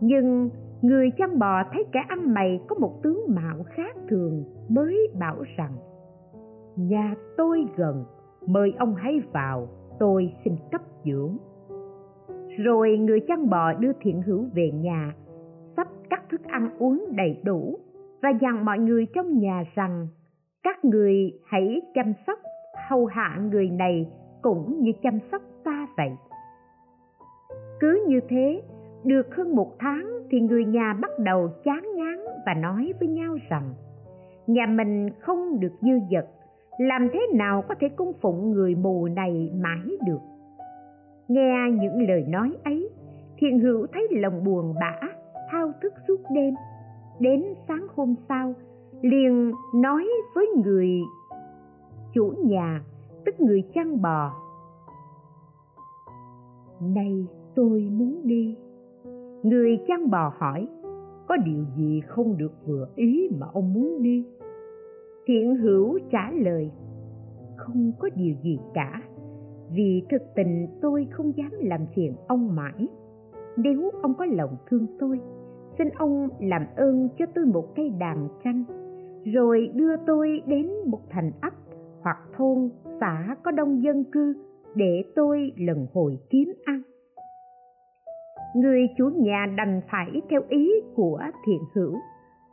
nhưng người chăn bò thấy kẻ ăn mày có một tướng mạo khác thường mới bảo rằng, nhà tôi gần, mời ông hãy vào, tôi xin cấp dưỡng. Rồi người chăn bò đưa thiện hữu về nhà sắp các thức ăn uống đầy đủ và dặn mọi người trong nhà rằng, các người hãy chăm sóc, hầu hạ người này cũng như chăm sóc ta vậy. Cứ như thế được hơn một tháng thì người nhà bắt đầu chán ngán và nói với nhau rằng, nhà mình không được dư dật, làm thế nào có thể cung phụng người mù này mãi được? Nghe những lời nói ấy, thiện hữu thấy lòng buồn bã, thao thức suốt đêm. Đến sáng hôm sau, liền nói với người chủ nhà, tức người chăn bò nay tôi muốn đi người chăn bò hỏi, có điều gì không được vừa ý mà ông muốn đi? Thiện hữu trả lời, không có điều gì cả, vì thực tình tôi không dám làm phiền ông mãi. Nếu ông có lòng thương tôi, xin ông làm ơn cho tôi một cây đàn tranh, rồi đưa tôi đến một thành ấp hoặc thôn xã có đông dân cư để tôi lần hồi kiếm ăn người chủ nhà đành phải theo ý của thiện hữu.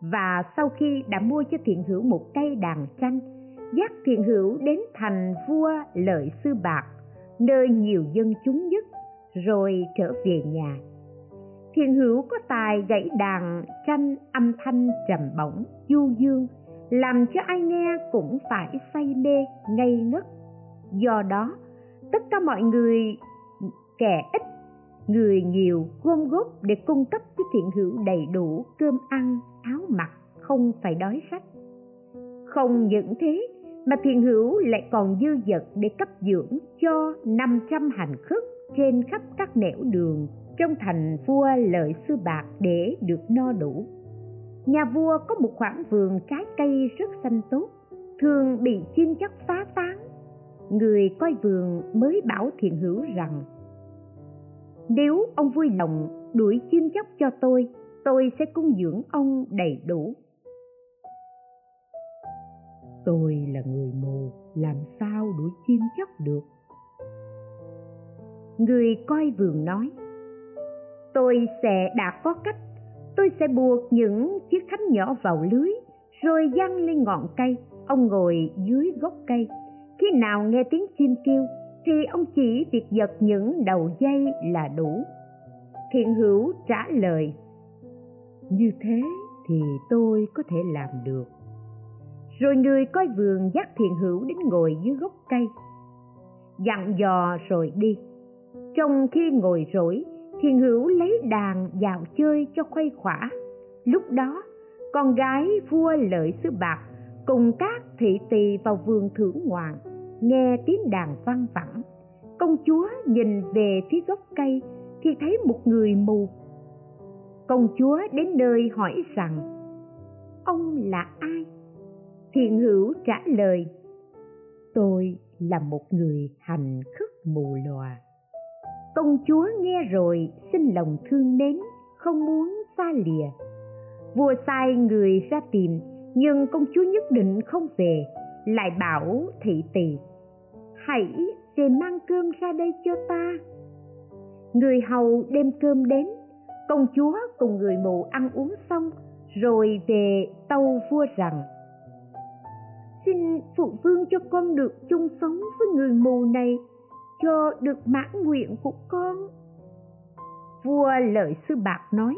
Và sau khi đã mua cho thiện hữu một cây đàn tranh, dắt thiện hữu đến thành vua lợi sư bạc, nơi nhiều dân chúng nhất, rồi trở về nhà. Thiện hữu có tài gãy đàn tranh âm thanh trầm bổng, du dương, làm cho ai nghe cũng phải say mê, ngây ngất. Do đó, tất cả mọi người kẻ ít người nhiều gom góp để cung cấp cho thiện hữu đầy đủ cơm ăn, áo mặc, không phải đói sách không những thế, mà thiện hữu lại còn dư dật để cấp dưỡng cho 500 hành khất trên khắp các nẻo đường, trong thành vua lợi sư bạc để được no đủ. Nhà vua có một khoảng vườn trái cây rất xanh tốt, thường bị chim chóc phá tán người coi vườn mới bảo thiện hữu rằng nếu ông vui lòng đuổi chim chóc cho tôi tôi sẽ cung dưỡng ông đầy đủ. Tôi là người mù làm sao đuổi chim chóc được? Người coi vườn nói tôi sẽ đã có cách tôi sẽ buộc những chiếc khánh nhỏ vào lưới rồi giăng lên ngọn cây ông ngồi dưới gốc cây. Khi nào nghe tiếng chim kêu thì ông chỉ việc giật những đầu dây là đủ. Thiện hữu trả lời, như thế thì tôi có thể làm được. Rồi người coi vườn dắt thiện hữu đến ngồi dưới gốc cây. Dặn dò rồi đi. Trong khi ngồi rỗi, thiện hữu lấy đàn vào chơi cho khuây khỏa. Lúc đó, con gái vua lợi sư bạc cùng các thị tỳ vào vườn thưởng ngoạn nghe tiếng đàn vang vẳng, công chúa nhìn về phía gốc cây thì thấy một người mù. Công chúa đến nơi hỏi rằng, ông là ai? Thiện hữu trả lời, tôi là một người hành khất mù lòa. Công chúa nghe rồi xin lòng thương mến, không muốn xa lìa. Vua sai người ra tìm, nhưng công chúa nhất định không về, lại bảo thị tỳ hãy về mang cơm ra đây cho ta. Người hầu đem cơm đến, công chúa cùng người mù ăn uống xong, rồi về tâu vua rằng, xin phụ vương cho con được chung sống với người mù này, cho được mãn nguyện của con. Vua lợi sư bạc nói,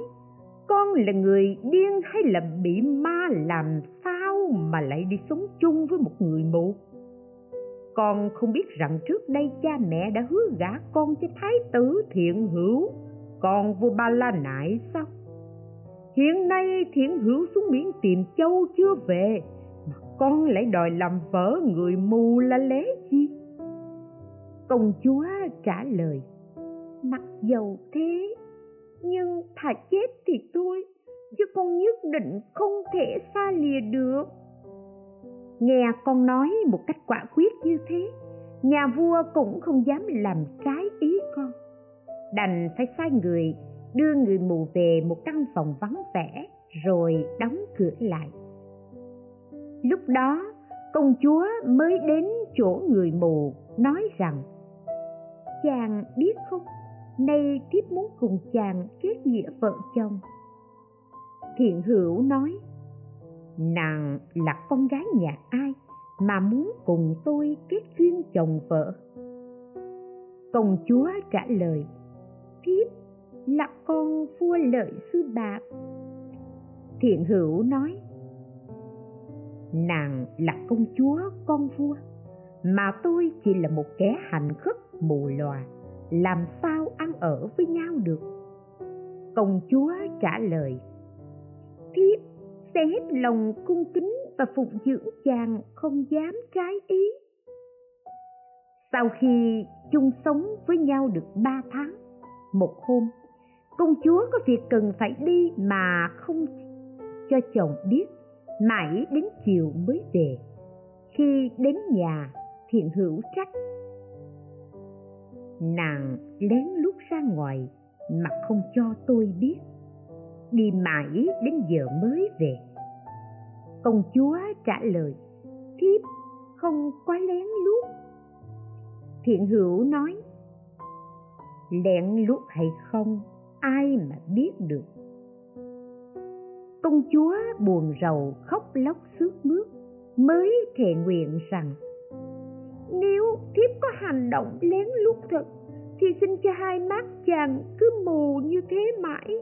con là người điên hay là bị ma làm sao mà lại đi sống chung với một người mù? Con không biết rằng trước đây cha mẹ đã hứa gả con cho thái tử thiện hữu. Còn vua ba la nại sao? Hiện nay thiện hữu xuống biển tìm châu chưa về, mà con lại đòi làm vợ người mù là lẽ gì? Công chúa trả lời, mặc dầu thế, nhưng thà chết thì thôi, chứ con nhất định không thể xa lìa được nghe con nói một cách quả quyết như thế, nhà vua cũng không dám làm trái ý con. Đành phải sai người đưa người mù về một căn phòng vắng vẻ rồi đóng cửa lại. Lúc đó, công chúa mới đến chỗ người mù, nói rằng, chàng biết không? Nay thiếp muốn cùng chàng kết nghĩa vợ chồng. Thiện hữu nói nàng là con gái nhà ai mà muốn cùng tôi kết duyên chồng vợ? Công chúa trả lời thiếp là con vua lợi sư bạc thiện hữu nói, nàng là công chúa con vua mà tôi chỉ là một kẻ hành khất mù lòa, làm sao ăn ở với nhau được? Công chúa trả lời thiếp sẽ hết lòng cung kính và phụng dưỡng chàng không dám trái ý. Sau khi chung sống với nhau được ba tháng, một hôm, công chúa có việc cần phải đi mà không cho chồng biết, mãi đến chiều mới về. Khi đến nhà, thiện hữu trách. Nàng lén lút ra ngoài mà không cho tôi biết đi mãi đến giờ mới về. Công chúa trả lời, thiếp, không quá lén lút. Thiện hữu nói, lén lút hay không, ai mà biết được. Công chúa buồn rầu khóc lóc sướt mướt, mới thề nguyện rằng, nếu thiếp có hành động lén lút thật, thì xin cho hai mắt chàng cứ mù như thế mãi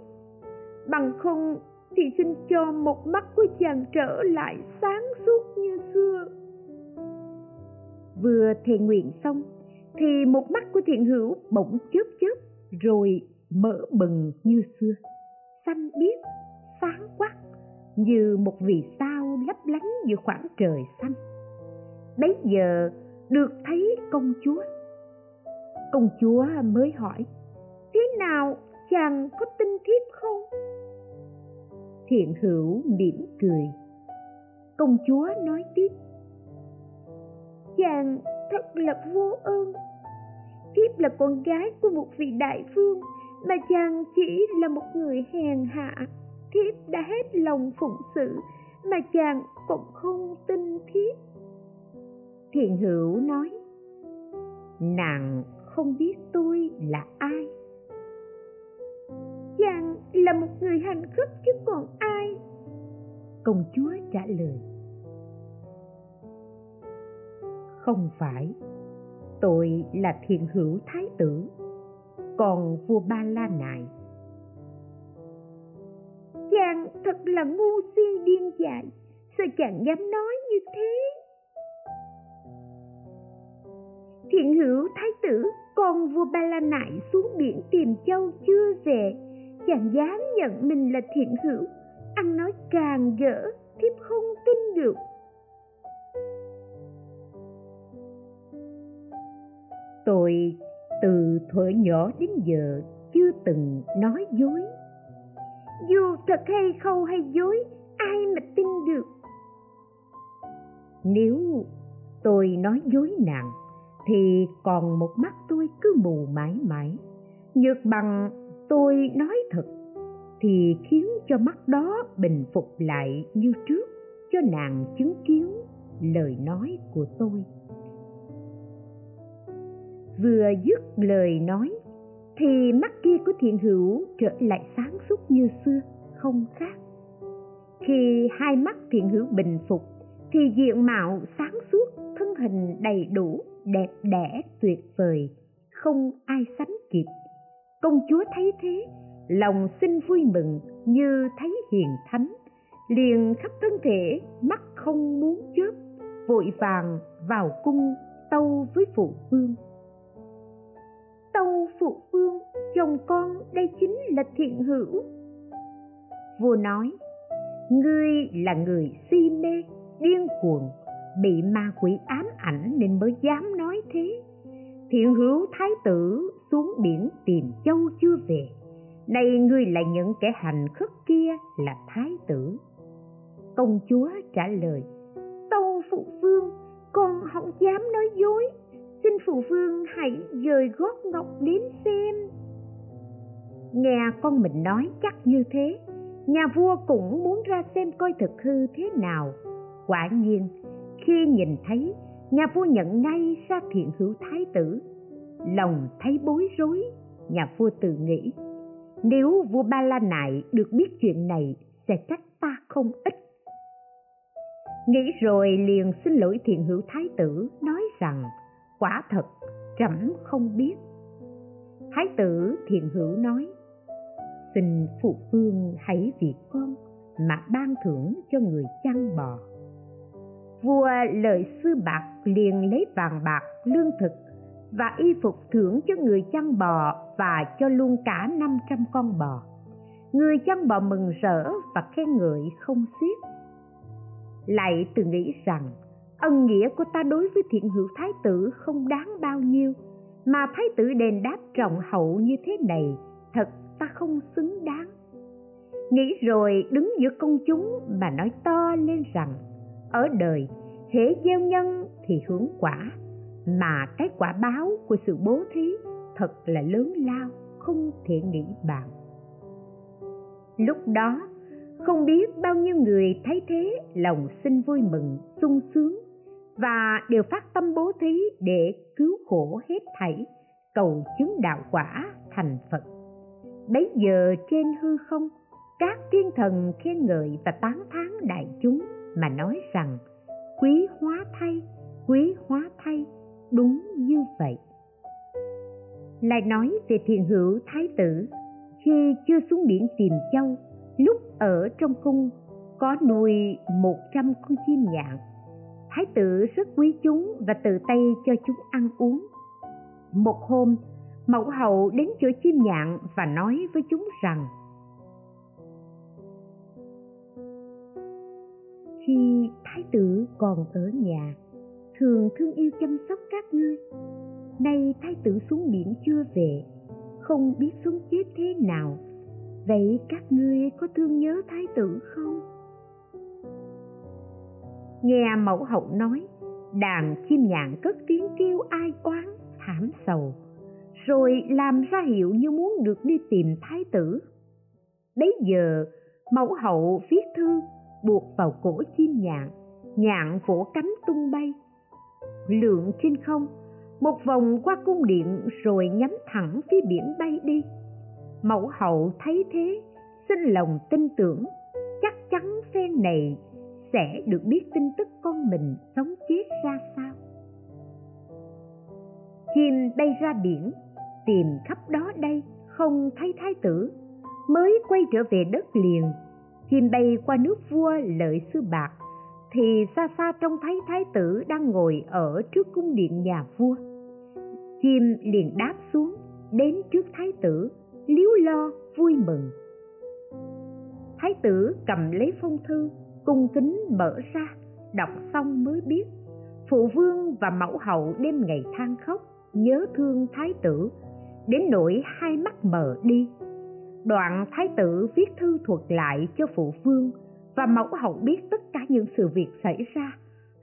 bằng không thì xin cho một mắt của chàng trở lại sáng suốt như xưa. Vừa thề nguyện xong, thì một mắt của thiện hữu bỗng chớp chớp, rồi mở bừng như xưa. Xanh biếc, sáng quắc, như một vì sao lấp lánh giữa khoảng trời xanh. Bấy giờ được thấy công chúa. Công chúa mới hỏi, thế nào, chàng có tin thiếp không? Thiện hữu mỉm cười. Công chúa nói tiếp, chàng thật là vô ơn. Thiếp là con gái của một vị đại vương mà chàng chỉ là một người hèn hạ. Thiếp đã hết lòng phụng sự mà chàng cũng không tin thiếp. Thiện hữu nói, nàng không biết tôi là người hành khất chứ còn ai? Công chúa trả lời không phải tôi là thiện hữu thái tử còn vua ba la nại. Chàng thật là ngu si điên dại sao chàng dám nói như thế? Thiện hữu thái tử con vua ba la nại xuống biển tìm châu chưa về chàng dám nhận mình là thiện hữu ăn nói càng gỡ thiếp không tin được. Tôi từ thuở nhỏ đến giờ chưa từng nói dối. Dù thật hay không hay dối ai mà tin được? Nếu tôi nói dối nàng thì còn một mắt tôi cứ mù mãi mãi. Nhược bằng tôi nói thật thì khiến cho mắt đó bình phục lại như trước cho nàng chứng kiến lời nói của tôi. Vừa dứt lời nói thì mắt kia của thiện hữu trở lại sáng suốt như xưa, không khác. Khi hai mắt thiện hữu bình phục thì diện mạo sáng suốt, thân hình đầy đủ, đẹp đẽ, tuyệt vời, không ai sánh kịp công chúa thấy thế, lòng xin vui mừng như thấy hiền thánh. Liền khắp thân thể, mắt không muốn chớp, vội vàng vào cung tâu với phụ vương. Tâu phụ vương, chồng con đây chính là thiện hữu. Vua nói, ngươi là người si mê, điên cuồng, bị ma quỷ ám ảnh nên mới dám nói thế. Thiện hữu thái tử xuống biển tìm châu chưa về. Nay ngươi lại những kẻ hành khất kia là thái tử. Công chúa trả lời, tâu phụ vương, con không dám nói dối. Xin phụ vương hãy dời gót ngọc đến xem. Nghe con mình nói chắc như thế, nhà vua cũng muốn ra xem coi thực hư thế nào. Quả nhiên, khi nhìn thấy, nhà vua nhận ngay ra thiện hữu thái tử lòng thấy bối rối, nhà vua tự nghĩ. Nếu vua ba la nại được biết chuyện này, sẽ trách ta không ít. Nghĩ rồi liền xin lỗi thiện hữu thái tử, nói rằng, quả thật, trẫm không biết. Thái tử thiện hữu nói, xin phụ vương hãy vì con mà ban thưởng cho người chăn bò. Vua lợi sư bạc liền lấy vàng bạc, lương thực và y phục thưởng cho người chăn bò và cho luôn cả năm trăm con bò. Người chăn bò mừng rỡ và khen ngợi không xiết. Lại tự nghĩ rằng, ân nghĩa của ta đối với thiện hữu thái tử không đáng bao nhiêu, mà thái tử đền đáp trọng hậu như thế này, thật ta không xứng đáng. Nghĩ rồi đứng giữa công chúng mà nói to lên rằng, ở đời, hễ gieo nhân thì hưởng quả mà cái quả báo của sự bố thí thật là lớn lao, không thể nghĩ bàn. Lúc đó, không biết bao nhiêu người thấy thế, lòng sinh vui mừng, sung sướng và đều phát tâm bố thí để cứu khổ hết thảy, cầu chứng đạo quả thành phật. Bấy giờ trên hư không, các thiên thần khen ngợi và tán thán đại chúng mà nói rằng, quý hóa thay, quý hóa thay đúng như vậy. Lại nói về thiền hữu thái tử, khi chưa xuống biển tìm châu, lúc ở trong cung có nuôi một trăm con chim nhạn. Thái tử rất quý chúng và tự tay cho chúng ăn uống. Một hôm, mẫu hậu đến chỗ chim nhạn và nói với chúng rằng, khi thái tử còn ở nhà thường thương yêu chăm sóc các ngươi. Nay thái tử xuống biển chưa về, không biết sống chết thế nào. Vậy các ngươi có thương nhớ thái tử không? Nghe mẫu hậu nói, đàn chim nhạn cất tiếng kêu ai oán, thảm sầu, rồi làm ra hiệu như muốn được đi tìm thái tử. Bấy giờ, mẫu hậu viết thư buộc vào cổ chim nhạn nhạn vỗ cánh tung bay lượn trên không, một vòng qua cung điện rồi nhắm thẳng phía biển bay đi. Mẫu hậu thấy thế, xin lòng tin tưởng, chắc chắn phen này sẽ được biết tin tức con mình sống chết ra sao. Chim bay ra biển, tìm khắp đó đây, không thấy thái tử. Mới quay trở về đất liền, chim bay qua nước vua lợi sư bạc thì xa xa trông thấy thái tử đang ngồi ở trước cung điện nhà vua. Chim liền đáp xuống, đến trước thái tử, líu lo, vui mừng. Thái tử cầm lấy phong thư, cung kính mở ra, đọc xong mới biết, phụ vương và mẫu hậu đêm ngày than khóc, nhớ thương thái tử, đến nỗi hai mắt mờ đi. Đoạn thái tử viết thư thuật lại cho phụ vương và mẫu hậu biết tất cả những sự việc xảy ra,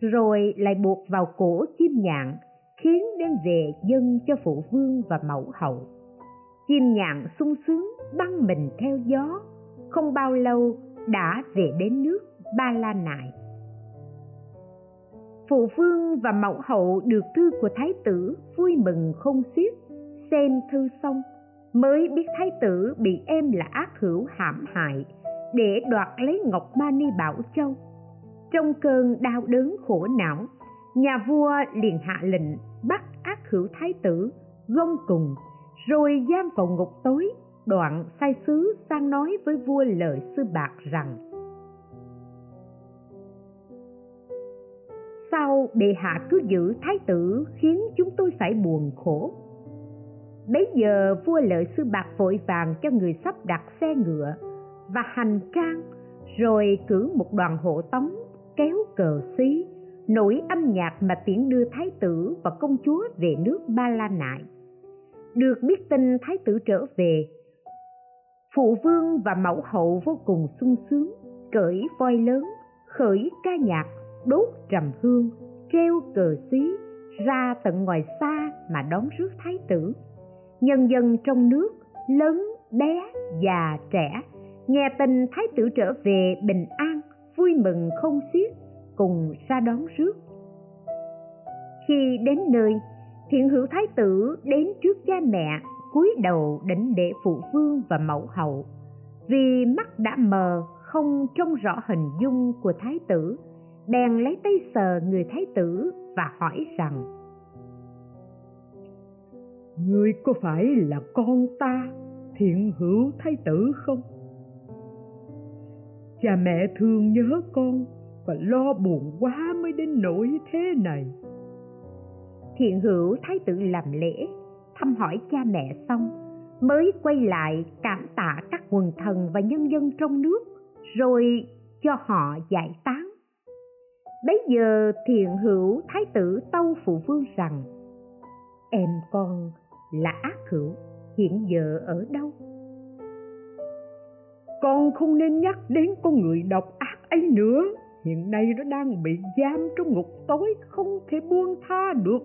rồi lại buộc vào cổ chim nhạn, khiến đem về dân cho phụ vương và mẫu hậu. Chim nhạn sung sướng, băng mình theo gió, không bao lâu đã về đến nước ba la nại phụ vương và mẫu hậu được thư của thái tử vui mừng không xiết, xem thư xong, mới biết thái tử bị em là ác hữu hãm hại để đoạt lấy ngọc mani bảo châu. Trong cơn đau đớn khổ não, nhà vua liền hạ lệnh bắt ác hữu thái tử, gông cùng, rồi giam vào ngục tối, đoạn sai sứ sang nói với vua lợi sư bạc rằng, sao bệ hạ cứ giữ thái tử khiến chúng tôi phải buồn khổ? Bấy giờ vua lợi sư bạc vội vàng cho người sắp đặt xe ngựa và hành trang, rồi cử một đoàn hộ tống, kéo cờ xí, nổi âm nhạc mà tiễn đưa thái tử và công chúa về nước ba la nại. Được biết tin thái tử trở về, phụ vương và mẫu hậu vô cùng sung sướng, cởi voi lớn, khởi ca nhạc, đốt trầm hương, treo cờ xí, ra tận ngoài xa mà đón rước thái tử. Nhân dân trong nước lớn, bé già trẻ nghe tin thái tử trở về bình an, vui mừng không xiết, cùng ra đón rước. Khi đến nơi, thiện hữu thái tử đến trước cha mẹ, cúi đầu đảnh để phụ vương và mẫu hậu. Vì mắt đã mờ, không trông rõ hình dung của thái tử, bèn lấy tay sờ người thái tử và hỏi rằng ngươi có phải là con ta, thiện hữu thái tử không? Cha mẹ thương nhớ con và lo buồn quá mới đến nỗi thế này. Thiện hữu thái tử làm lễ, thăm hỏi cha mẹ xong, mới quay lại cảm tạ các quần thần và nhân dân trong nước, rồi cho họ giải tán. Bấy giờ thiện hữu thái tử tâu phụ vương rằng, em con là ác hữu, hiện giờ ở đâu? Con không nên nhắc đến con người độc ác ấy nữa. Hiện nay nó đang bị giam trong ngục tối, không thể buông tha được.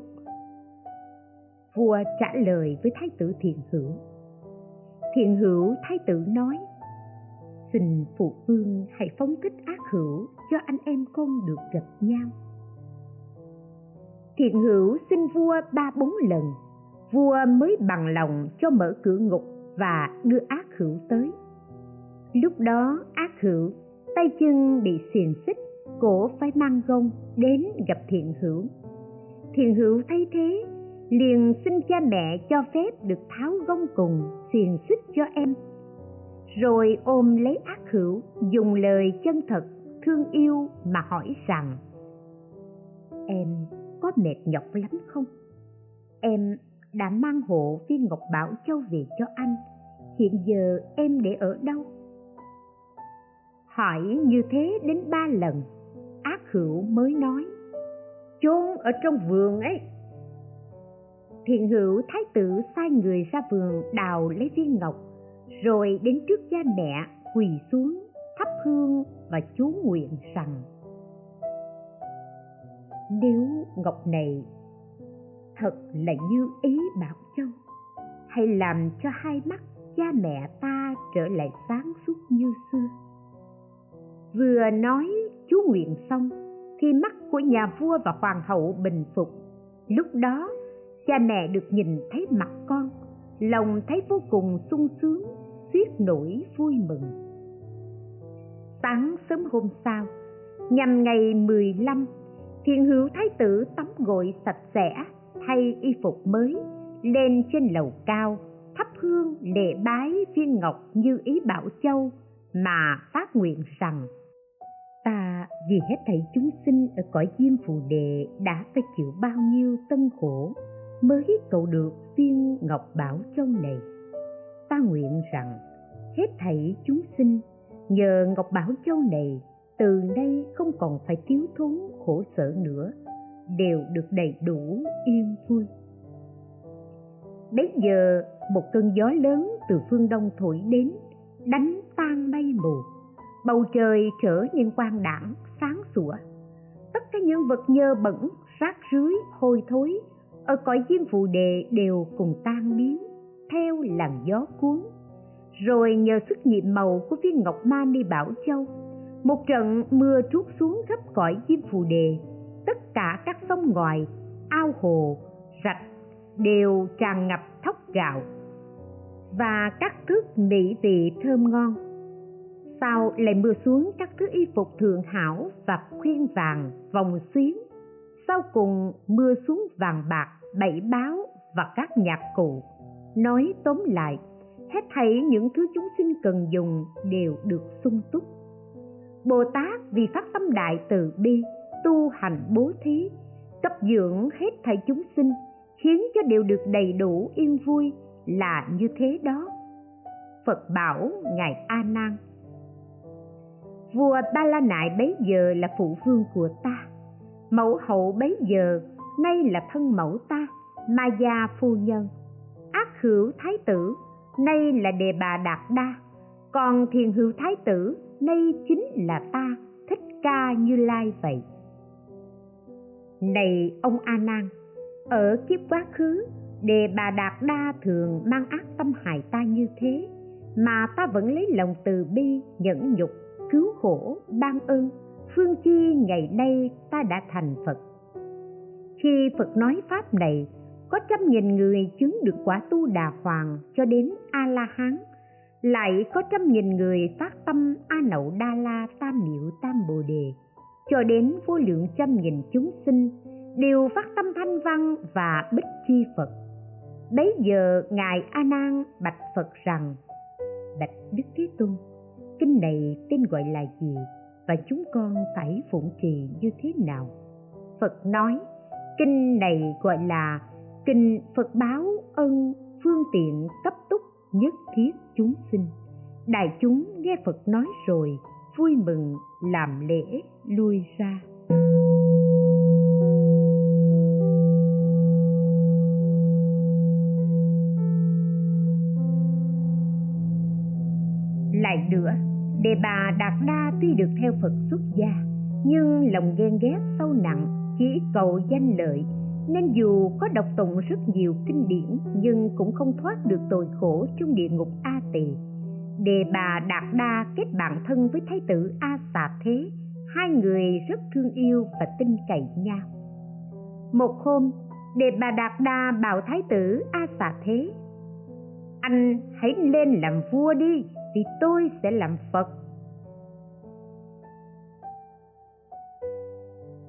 Vua trả lời với thái tử thiện hữu. Thiện hữu, thái tử nói, xin phụ vương hãy phóng thích ác hữu cho anh em con được gặp nhau. Thiện hữu xin vua ba bốn lần. Vua mới bằng lòng cho mở cửa ngục và đưa ác hữu tới lúc đó ác hữu, tay chân bị xiềng xích, cổ phải mang gông đến gặp thiện hữu. Thiện hữu thấy thế, liền xin cha mẹ cho phép được tháo gông cùng xiềng xích cho em. Rồi ôm lấy ác hữu, dùng lời chân thật, thương yêu mà hỏi rằng, em có mệt nhọc lắm không? Em đã mang hộ viên ngọc bảo châu về cho anh, hiện giờ em để ở đâu? Hỏi như thế đến ba lần, ác hữu mới nói, chôn ở trong vườn ấy. Thiện hữu thái tử sai người ra vườn đào lấy viên ngọc, rồi đến trước cha mẹ quỳ xuống thắp hương và chú nguyện rằng, nếu ngọc này thật là như ý bảo châu hay làm cho hai mắt cha mẹ ta trở lại sáng suốt như xưa vừa nói chú nguyện xong, thì mắt của nhà vua và hoàng hậu bình phục. Lúc đó, cha mẹ được nhìn thấy mặt con, lòng thấy vô cùng sung sướng xiết nổi vui mừng. Sáng sớm hôm sau, nhằm ngày 15 thiên hữu thái tử tắm gội sạch sẽ, thay y phục mới, lên trên lầu cao, thắp hương lễ bái viên ngọc như ý bảo châu, mà phát nguyện rằng vì hết thảy chúng sinh ở cõi diêm phù đề đã phải chịu bao nhiêu tân khổ mới cầu được viên ngọc bảo châu này. Ta nguyện rằng hết thảy chúng sinh nhờ ngọc bảo châu này từ nay không còn phải thiếu thốn khổ sở nữa, đều được đầy đủ yên vui. Bấy giờ một cơn gió lớn từ phương đông thổi đến, đánh tan mây mù. Bầu trời trở nên quang đãng sáng sủa. Tất cả những vật nhơ bẩn, rác rưới, hôi thối, ở cõi diêm phù đề đều cùng tan biến, theo làn gió cuốn. Rồi nhờ sức nhiệm màu của viên ngọc ma ni bảo châu, một trận mưa trút xuống khắp cõi diêm phù đề tất cả các sông ngòi ao hồ, rạch đều tràn ngập thóc gạo. Và các thức mỹ vị thơm ngon sau lại mưa xuống các thứ y phục thượng hảo và khuyên vàng vòng xuyến. Sau cùng mưa xuống vàng bạc, bảy báo và các nhạc cụ. Nói tóm lại, hết thảy những thứ chúng sinh cần dùng đều được sung túc. Bồ tát vì phát tâm đại từ bi, tu hành bố thí, cấp dưỡng hết thảy chúng sinh, khiến cho đều được đầy đủ yên vui là như thế đó. Phật bảo ngài a nan vua ba la nại bấy giờ là phụ vương của ta. Mẫu hậu bấy giờ, nay là thân mẫu ta, ma gia phu nhân. Ác hữu thái tử, nay là đề bà đạt đa. Còn thiền hữu thái tử, nay chính là ta, thích ca như lai vậy. Này ông a nan, ở kiếp quá khứ, đề bà đạt đa thường mang ác tâm hại ta như thế, mà ta vẫn lấy lòng từ bi, nhẫn nhục cứu khổ, ban ơn. Phương chi ngày nay ta đã thành phật. Khi phật nói pháp này, có trăm nghìn người chứng được quả tu đà hoàng cho đến a la hán lại có trăm nghìn người phát tâm a nậu đa la tam miệu tam bồ đề cho đến vô lượng trăm nghìn chúng sinh đều phát tâm thanh văn và bích chi phật. Bấy giờ ngài a nan bạch phật rằng, bạch đức thế tôn kinh này tên gọi là gì và chúng con phải phụng trì như thế nào? Phật nói, kinh này gọi là kinh phật báo ân phương tiện cấp túc nhất thiết chúng sinh. Đại chúng nghe phật nói rồi vui mừng làm lễ lui ra. Lại nữa đề bà đạt đa tuy được theo phật xuất gia, nhưng lòng ghen ghét sâu nặng chỉ cầu danh lợi, nên dù có đọc tụng rất nhiều kinh điển nhưng cũng không thoát được tội khổ trong địa ngục a tỳ. Đề bà đạt đa kết bạn thân với thái tử a xà thế, hai người rất thương yêu và tin cậy nhau. Một hôm đề bà đạt đa bảo thái tử a xà thế, anh hãy lên làm vua đi thì tôi sẽ làm phật.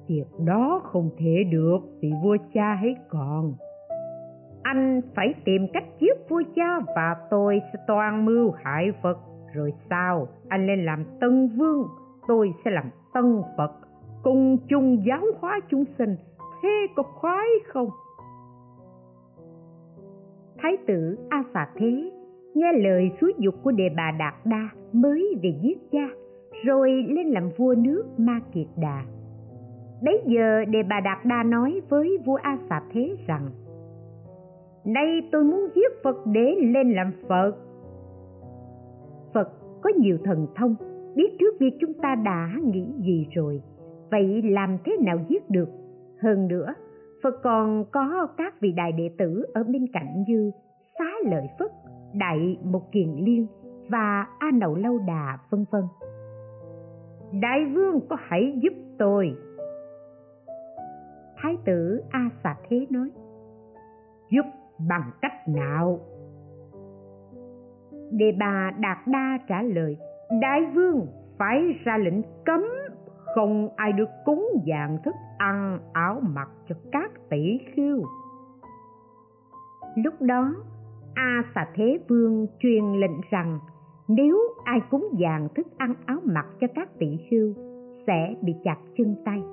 Việc đó không thể được vì vua cha hãy còn. Anh phải tìm cách giết vua cha và tôi sẽ toàn mưu hại phật. Rồi sao anh lên làm tân vương, tôi sẽ làm tân phật. Cùng chung giáo hóa chúng sinh, thế có khoái không? Thái tử a xà thế nghe lời xúi dục của đề bà đạt đa mới về giết cha, rồi lên làm vua nước ma kiệt đà. Bấy giờ đề bà đạt đa nói với vua a xà thế rằng, nay tôi muốn giết phật để lên làm phật. Phật có nhiều thần thông, biết trước việc chúng ta đã nghĩ gì rồi, vậy làm thế nào giết được? Hơn nữa, phật còn có các vị đại đệ tử ở bên cạnh như xá lợi phất đại một kiền liên và a nậu lâu đà, vân vân. Đại vương có hãy giúp tôi. Thái tử a xà thế nói, giúp bằng cách nào? Đề bà đạt đa trả lời, đại vương phải ra lệnh cấm, không ai được cúng dạng thức ăn áo mặc cho các tỷ khiêu lúc đó a xà thế vương truyền lệnh rằng, nếu ai cúng dường thức ăn áo mặc cho các tỷ hưu sẽ bị chặt chân tay.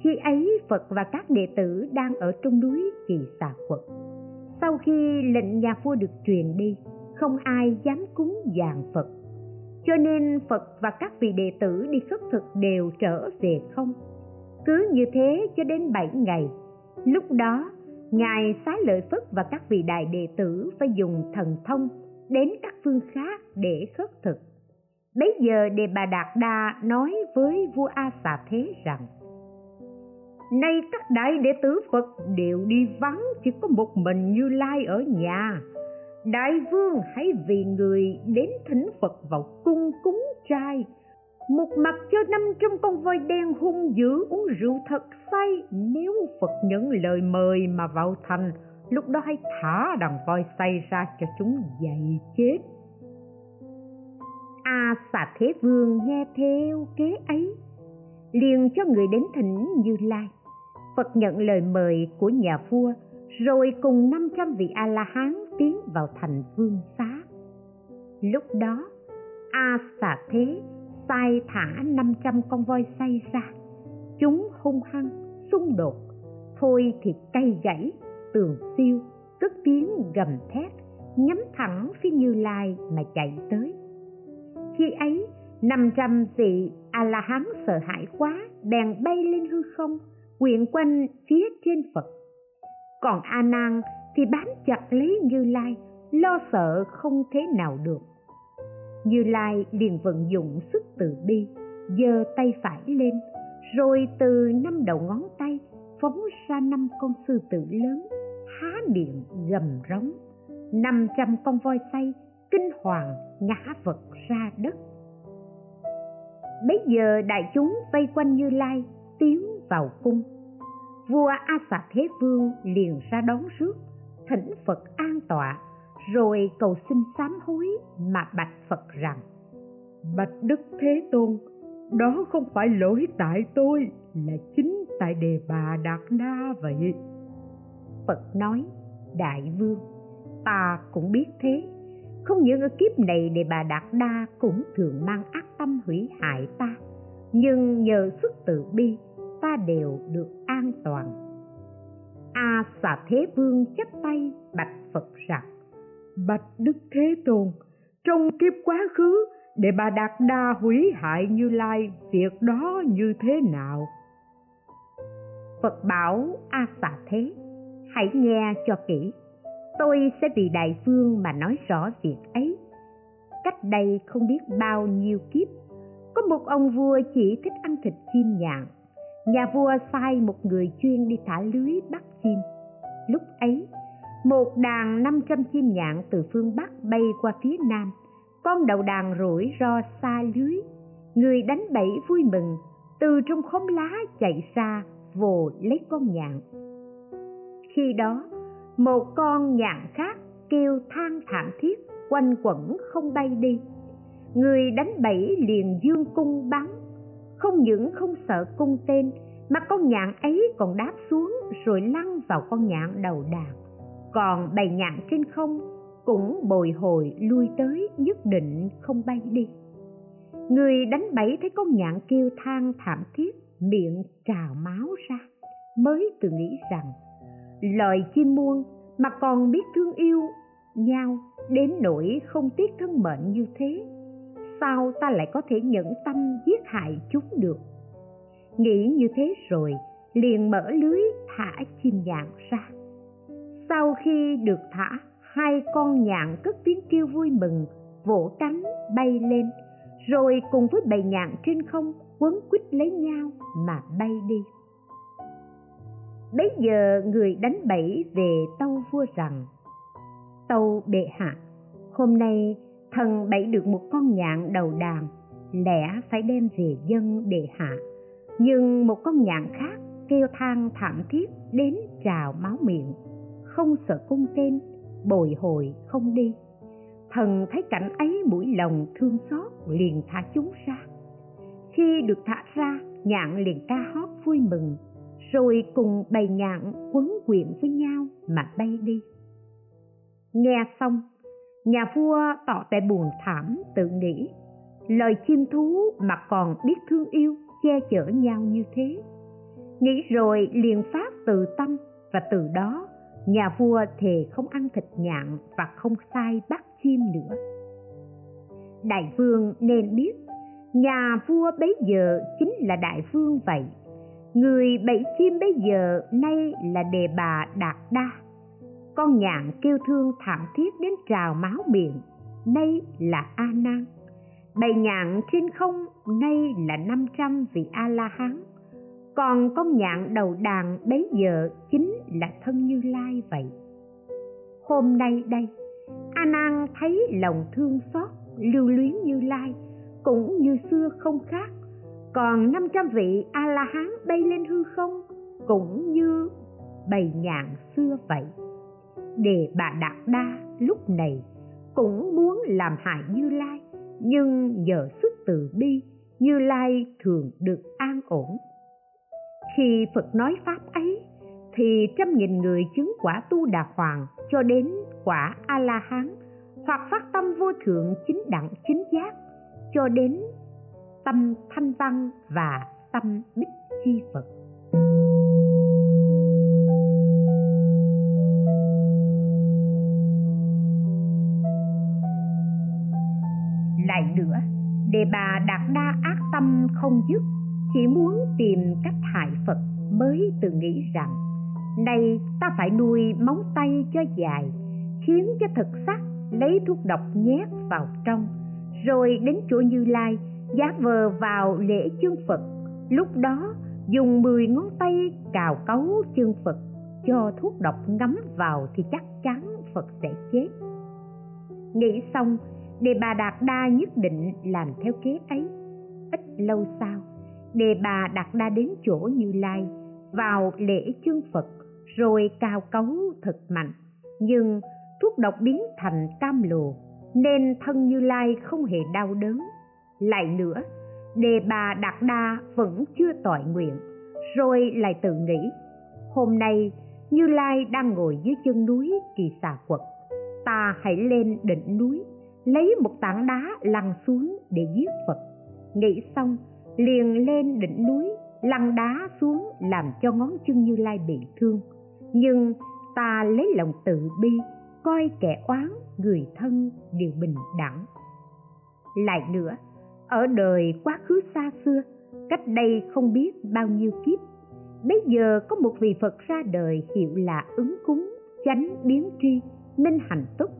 Khi ấy, phật và các đệ tử đang ở trong núi kỳ xà quật. Sau khi lệnh nhà vua được truyền đi, không ai dám cúng dường phật. Cho nên phật và các vị đệ tử đi khất thực đều trở về không. Cứ như thế cho đến bảy ngày, lúc đó ngài xá lợi phất và các vị đại đệ tử phải dùng thần thông đến các phương khác để khất thực. Bấy giờ đề bà đạt đa nói với vua a xà thế rằng, nay các đại đệ tử phật đều đi vắng, chỉ có một mình như lai ở nhà. Đại vương hãy vì người đến thỉnh phật vào cung cúng trai một mặt cho năm trăm con voi đen hung dữ uống rượu thật say nếu phật nhận lời mời mà vào thành lúc đó hãy thả đàn voi say ra cho chúng dậy chết. A à, xà thế vương nghe theo kế ấy liền cho người đến thỉnh như lai. Phật nhận lời mời của nhà vua rồi cùng năm trăm vị a la hán tiến vào thành vương xá. Lúc đó a xà thế sai thả 500 con voi say ra. Chúng hung hăng, xung đột. Thôi thì cây gãy, tường siêu, cất tiếng gầm thét, nhắm thẳng phía như lai mà chạy tới. Khi ấy 500 vị a la hán sợ hãi quá, bèn bay lên hư không, quyện quanh phía trên phật. Còn a nan thì bám chặt lấy như lai, lo sợ không thế nào được như lai liền vận dụng sức từ bi, giơ tay phải lên, rồi từ năm đầu ngón tay phóng ra năm con sư tử lớn, há miệng gầm rống. Năm trăm con voi say kinh hoàng ngã vật ra đất. Bấy giờ đại chúng vây quanh như lai, tiến vào cung. Vua a xà thế vương liền ra đón rước, thỉnh phật an tọa rồi cầu xin sám hối mà bạch phật rằng, bạch đức thế tôn, đó không phải lỗi tại tôi, là chính tại đề bà đạt đa vậy. Phật nói, đại vương, ta cũng biết thế. Không những ở kiếp này đề bà đạt đa cũng thường mang ác tâm hủy hại ta, nhưng nhờ sức từ bi, ta đều được an toàn. A xà thế vương chắp tay bạch phật rằng bạch đức thế tôn. Trong kiếp quá khứ, để bà đạt đa hủy hại như lai, việc đó như thế nào? Phật bảo a xà thế, hãy nghe cho kỹ. Tôi sẽ vì đại vương mà nói rõ việc ấy. Cách đây không biết bao nhiêu kiếp, có một ông vua chỉ thích ăn thịt chim nhạn. Nhà vua sai một người chuyên đi thả lưới bắt chim. Lúc ấy một đàn 500 chim nhạn từ phương Bắc bay qua phía Nam. Con đầu đàn rủi ro xa lưới. Người đánh bẫy vui mừng, từ trong khóm lá chạy ra vồ lấy con nhạn. Khi đó, một con nhạn khác kêu than thảm thiết quanh quẩn không bay đi. Người đánh bẫy liền dương cung bắn, không những không sợ cung tên mà con nhạn ấy còn đáp xuống rồi lăn vào con nhạn đầu đàn còn bầy nhạn trên không cũng bồi hồi lui tới nhất định không bay đi. Người đánh bẫy thấy con nhạn kêu than thảm thiết, miệng trào máu ra, mới tự nghĩ rằng loài chim muôn mà còn biết thương yêu nhau đến nỗi không tiếc thân mệnh như thế, sao ta lại có thể nhẫn tâm giết hại chúng được? Nghĩ như thế rồi, liền mở lưới thả chim nhạn ra sau khi được thả, hai con nhạn cất tiếng kêu vui mừng, vỗ cánh bay lên. Rồi cùng với bầy nhạn trên không, quấn quýt lấy nhau mà bay đi. Bấy giờ người đánh bẫy về tâu vua rằng, tâu bệ hạ, hôm nay thần bẫy được một con nhạn đầu đàn, lẽ phải đem về dân đệ hạ. Nhưng một con nhạn khác kêu than thảm thiết đến trào máu miệng không sợ cung tên, bồi hồi không đi. Thần thấy cảnh ấy mũi lòng thương xót, liền thả chúng ra. Khi được thả ra, nhạn liền ca hót vui mừng, rồi cùng bầy nhạn quấn quyện với nhau mà bay đi. Nghe xong, nhà vua tỏ vẻ buồn thảm, tự nghĩ, lời chim thú mà còn biết thương yêu, che chở nhau như thế. Nghĩ rồi liền phát từ tâm và từ đó nhà vua thề không ăn thịt nhạn và không sai bắt chim nữa. Đại vương nên biết, nhà vua bấy giờ chính là đại vương vậy. Người bẫy chim bấy giờ nay là đề bà đạt đa. Con nhạn kêu thương thảm thiết đến trào máu miệng, nay là a nan. Bầy nhạn trên không, nay là năm trăm vị a la hán còn con nhạn đầu đàn bấy giờ chính là thân như lai vậy. Hôm nay đây, a nan thấy lòng thương xót lưu luyến như lai cũng như xưa không khác. Còn 500 vị a la hán bay lên hư không cũng như bầy nhạn xưa vậy. Để bà đạt đa lúc này cũng muốn làm hại như lai, nhưng nhờ sức từ bi, như lai thường được an ổn khi phật nói pháp ấy, thì trăm nghìn người chứng quả tu đà hoàng cho đến quả a la hán hoặc phát tâm vô thượng chính đẳng chính giác, cho đến tâm thanh văn và tâm bích chi phật. Lại nữa, đề bà đạt đa ác tâm không dứt chỉ muốn tìm cách hại phật mới tự nghĩ rằng nay ta phải nuôi móng tay cho dài, khiến cho thực sắc lấy thuốc độc nhét vào trong, rồi đến chỗ như lai giá vờ vào lễ chương phật. Lúc đó, dùng mười ngón tay cào cấu chương phật, cho thuốc độc ngấm vào thì chắc chắn phật sẽ chết. Nghĩ xong, đề bà đạt đa nhất định làm theo kế ấy. Ít lâu sau đề bà đạt đa đến chỗ như lai, vào lễ chân phật, rồi cao cấu thật mạnh. Nhưng thuốc độc biến thành cam lồ, nên thân như lai không hề đau đớn. Lại nữa, đề bà đạt đa vẫn chưa tội nguyện, rồi lại tự nghĩ, hôm nay như lai đang ngồi dưới chân núi kỳ xà quật, ta hãy lên đỉnh núi, lấy một tảng đá lăn xuống để giết phật. Nghĩ xong liền lên đỉnh núi, lăn đá xuống làm cho ngón chân như lai bị thương. Nhưng ta lấy lòng tự bi, coi kẻ oán người thân đều bình đẳng. Lại nữa, ở đời quá khứ xa xưa, cách đây không biết bao nhiêu kiếp bây giờ có một vị phật ra đời hiệu là ứng cúng, chánh biến tri minh hạnh túc,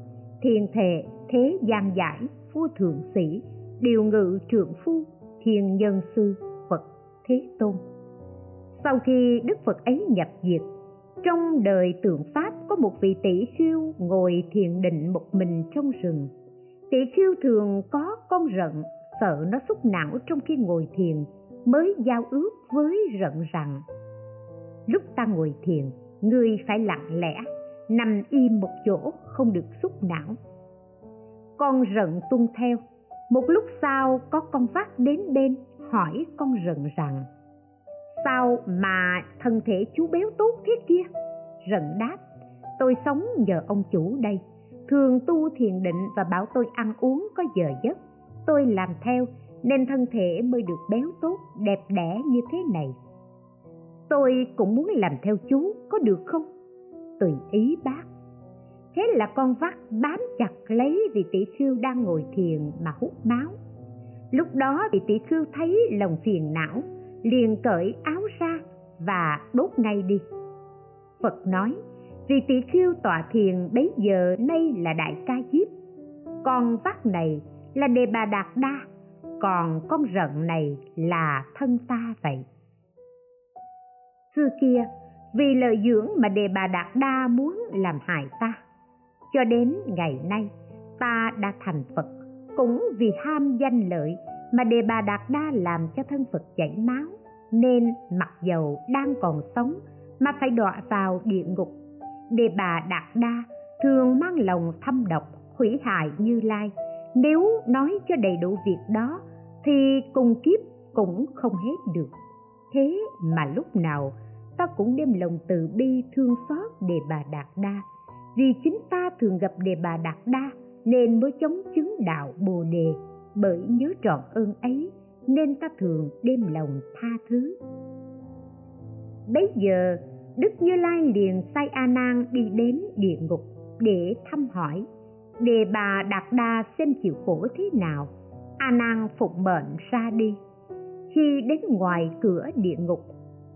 thiền thệ thế gian giải, vua thượng sĩ, điều ngự trượng phu thiên nhân sư phật thế tôn. Sau khi đức phật ấy nhập diệt, trong đời tượng pháp có một vị tỷ khiêu ngồi thiền định một mình trong rừng. Tỷ khiêu thường có con rận, sợ nó xúc não trong khi ngồi thiền, mới giao ước với rận rằng, lúc ta ngồi thiền ngươi phải lặng lẽ, nằm im một chỗ không được xúc não. Con rận tuân theo một lúc sau, có con vác đến bên, hỏi con rận rằng, sao mà thân thể chú béo tốt thế kia? Rận đáp, tôi sống nhờ ông chủ đây. Thường tu thiền định và bảo tôi ăn uống có giờ giấc. Tôi làm theo, nên thân thể mới được béo tốt, đẹp đẽ như thế này. Tôi cũng muốn làm theo chú, có được không? Tùy ý bác thế là con vắt bám chặt lấy vị tỷ khưu đang ngồi thiền mà hút máu. Lúc đó vị tỷ khưu thấy lòng phiền não, liền cởi áo ra và đốt ngay đi. Phật nói vì tỷ khưu tọa thiền bấy giờ nay là đại ca diếp. Con vắt này là đề bà đạt đa, còn con rận này là thân ta vậy. Xưa kia, vì lợi dưỡng mà đề bà đạt đa muốn làm hại ta cho đến ngày nay, ta đã thành phật cũng vì ham danh lợi mà đề bà đạt đa làm cho thân phật chảy máu, nên mặc dầu đang còn sống mà phải đọa vào địa ngục. Đề bà đạt đa thường mang lòng thâm độc, hủy hại như lai. Nếu nói cho đầy đủ việc đó, thì cùng kiếp cũng không hết được. Thế mà lúc nào, ta cũng đem lòng từ bi thương xót đề bà đạt đa vì chính ta thường gặp đề bà đạt đa, nên mới chống chứng đạo bồ đề. Bởi nhớ trọn ơn ấy, nên ta thường đem lòng tha thứ. Bấy giờ, đức như lai liền sai a nan đi đến địa ngục để thăm hỏi. Đề bà đạt đa xem chịu khổ thế nào, a nan phục mệnh ra đi. Khi đến ngoài cửa địa ngục,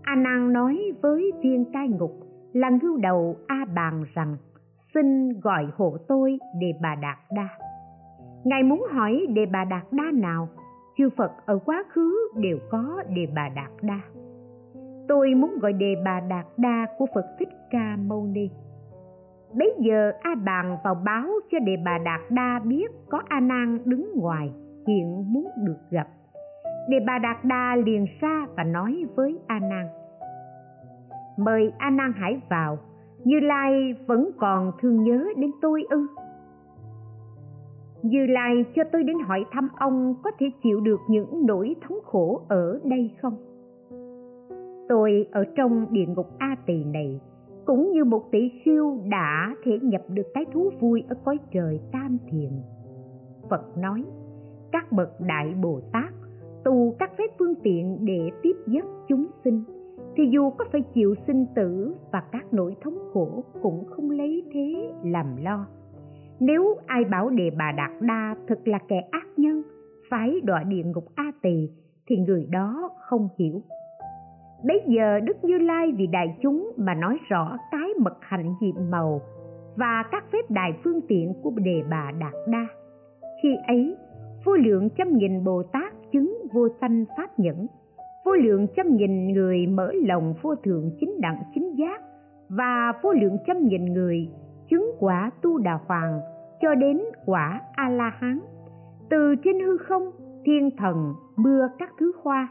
a nan nói với viên cai ngục là ngưu đầu a bàn rằng xin gọi hộ tôi đề bà đạt đa. Ngài muốn hỏi đề bà đạt đa nào? Chư phật ở quá khứ đều có đề bà đạt đa. Tôi muốn gọi đề bà đạt đa của phật thích ca mâu ni. Bấy giờ a bàn vào báo cho đề bà đạt đa biết có a nan đứng ngoài, hiện muốn được gặp. Đề bà đạt đa liền ra và nói với a nan. Mời a nan hãy vào như lai vẫn còn thương nhớ đến tôi ư? Như lai cho tôi đến hỏi thăm ông có thể chịu được những nỗi thống khổ ở đây không? Tôi ở trong địa ngục a tỳ này, cũng như một tỷ siêu đã thể nhập được cái thú vui ở cõi trời tam thiền. Phật nói, các bậc đại bồ tát tu các phép phương tiện để tiếp giấc chúng sinh thì dù có phải chịu sinh tử và các nỗi thống khổ cũng không lấy thế làm lo. Nếu ai bảo đề bà đạt đa thật là kẻ ác nhân phải đọa địa ngục a tỳ, thì người đó không hiểu. Bấy giờ đức như lai vì đại chúng mà nói rõ cái mật hạnh nhiệm màu và các phép đại phương tiện của đề bà đạt đa. Khi ấy, vô lượng trăm nghìn bồ tát chứng vô sanh pháp nhẫn vô lượng trăm nghìn người mở lòng vô thượng chính đẳng chính giác, và vô lượng trăm nghìn người chứng quả tu đà hoàng cho đến quả a la hán từ trên hư không, thiên thần mưa các thứ hoa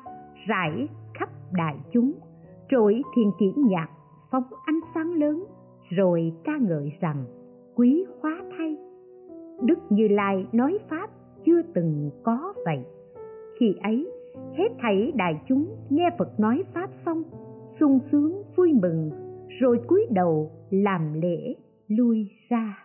rải khắp đại chúng trội thiền chỉ nhạc phóng ánh sáng lớn, rồi ca ngợi rằng quý hóa thay. Đức như lai nói pháp chưa từng có vậy. Khi ấy hết thảy đại chúng nghe phật nói pháp xong, sung sướng vui mừng, rồi cúi đầu làm lễ lui ra.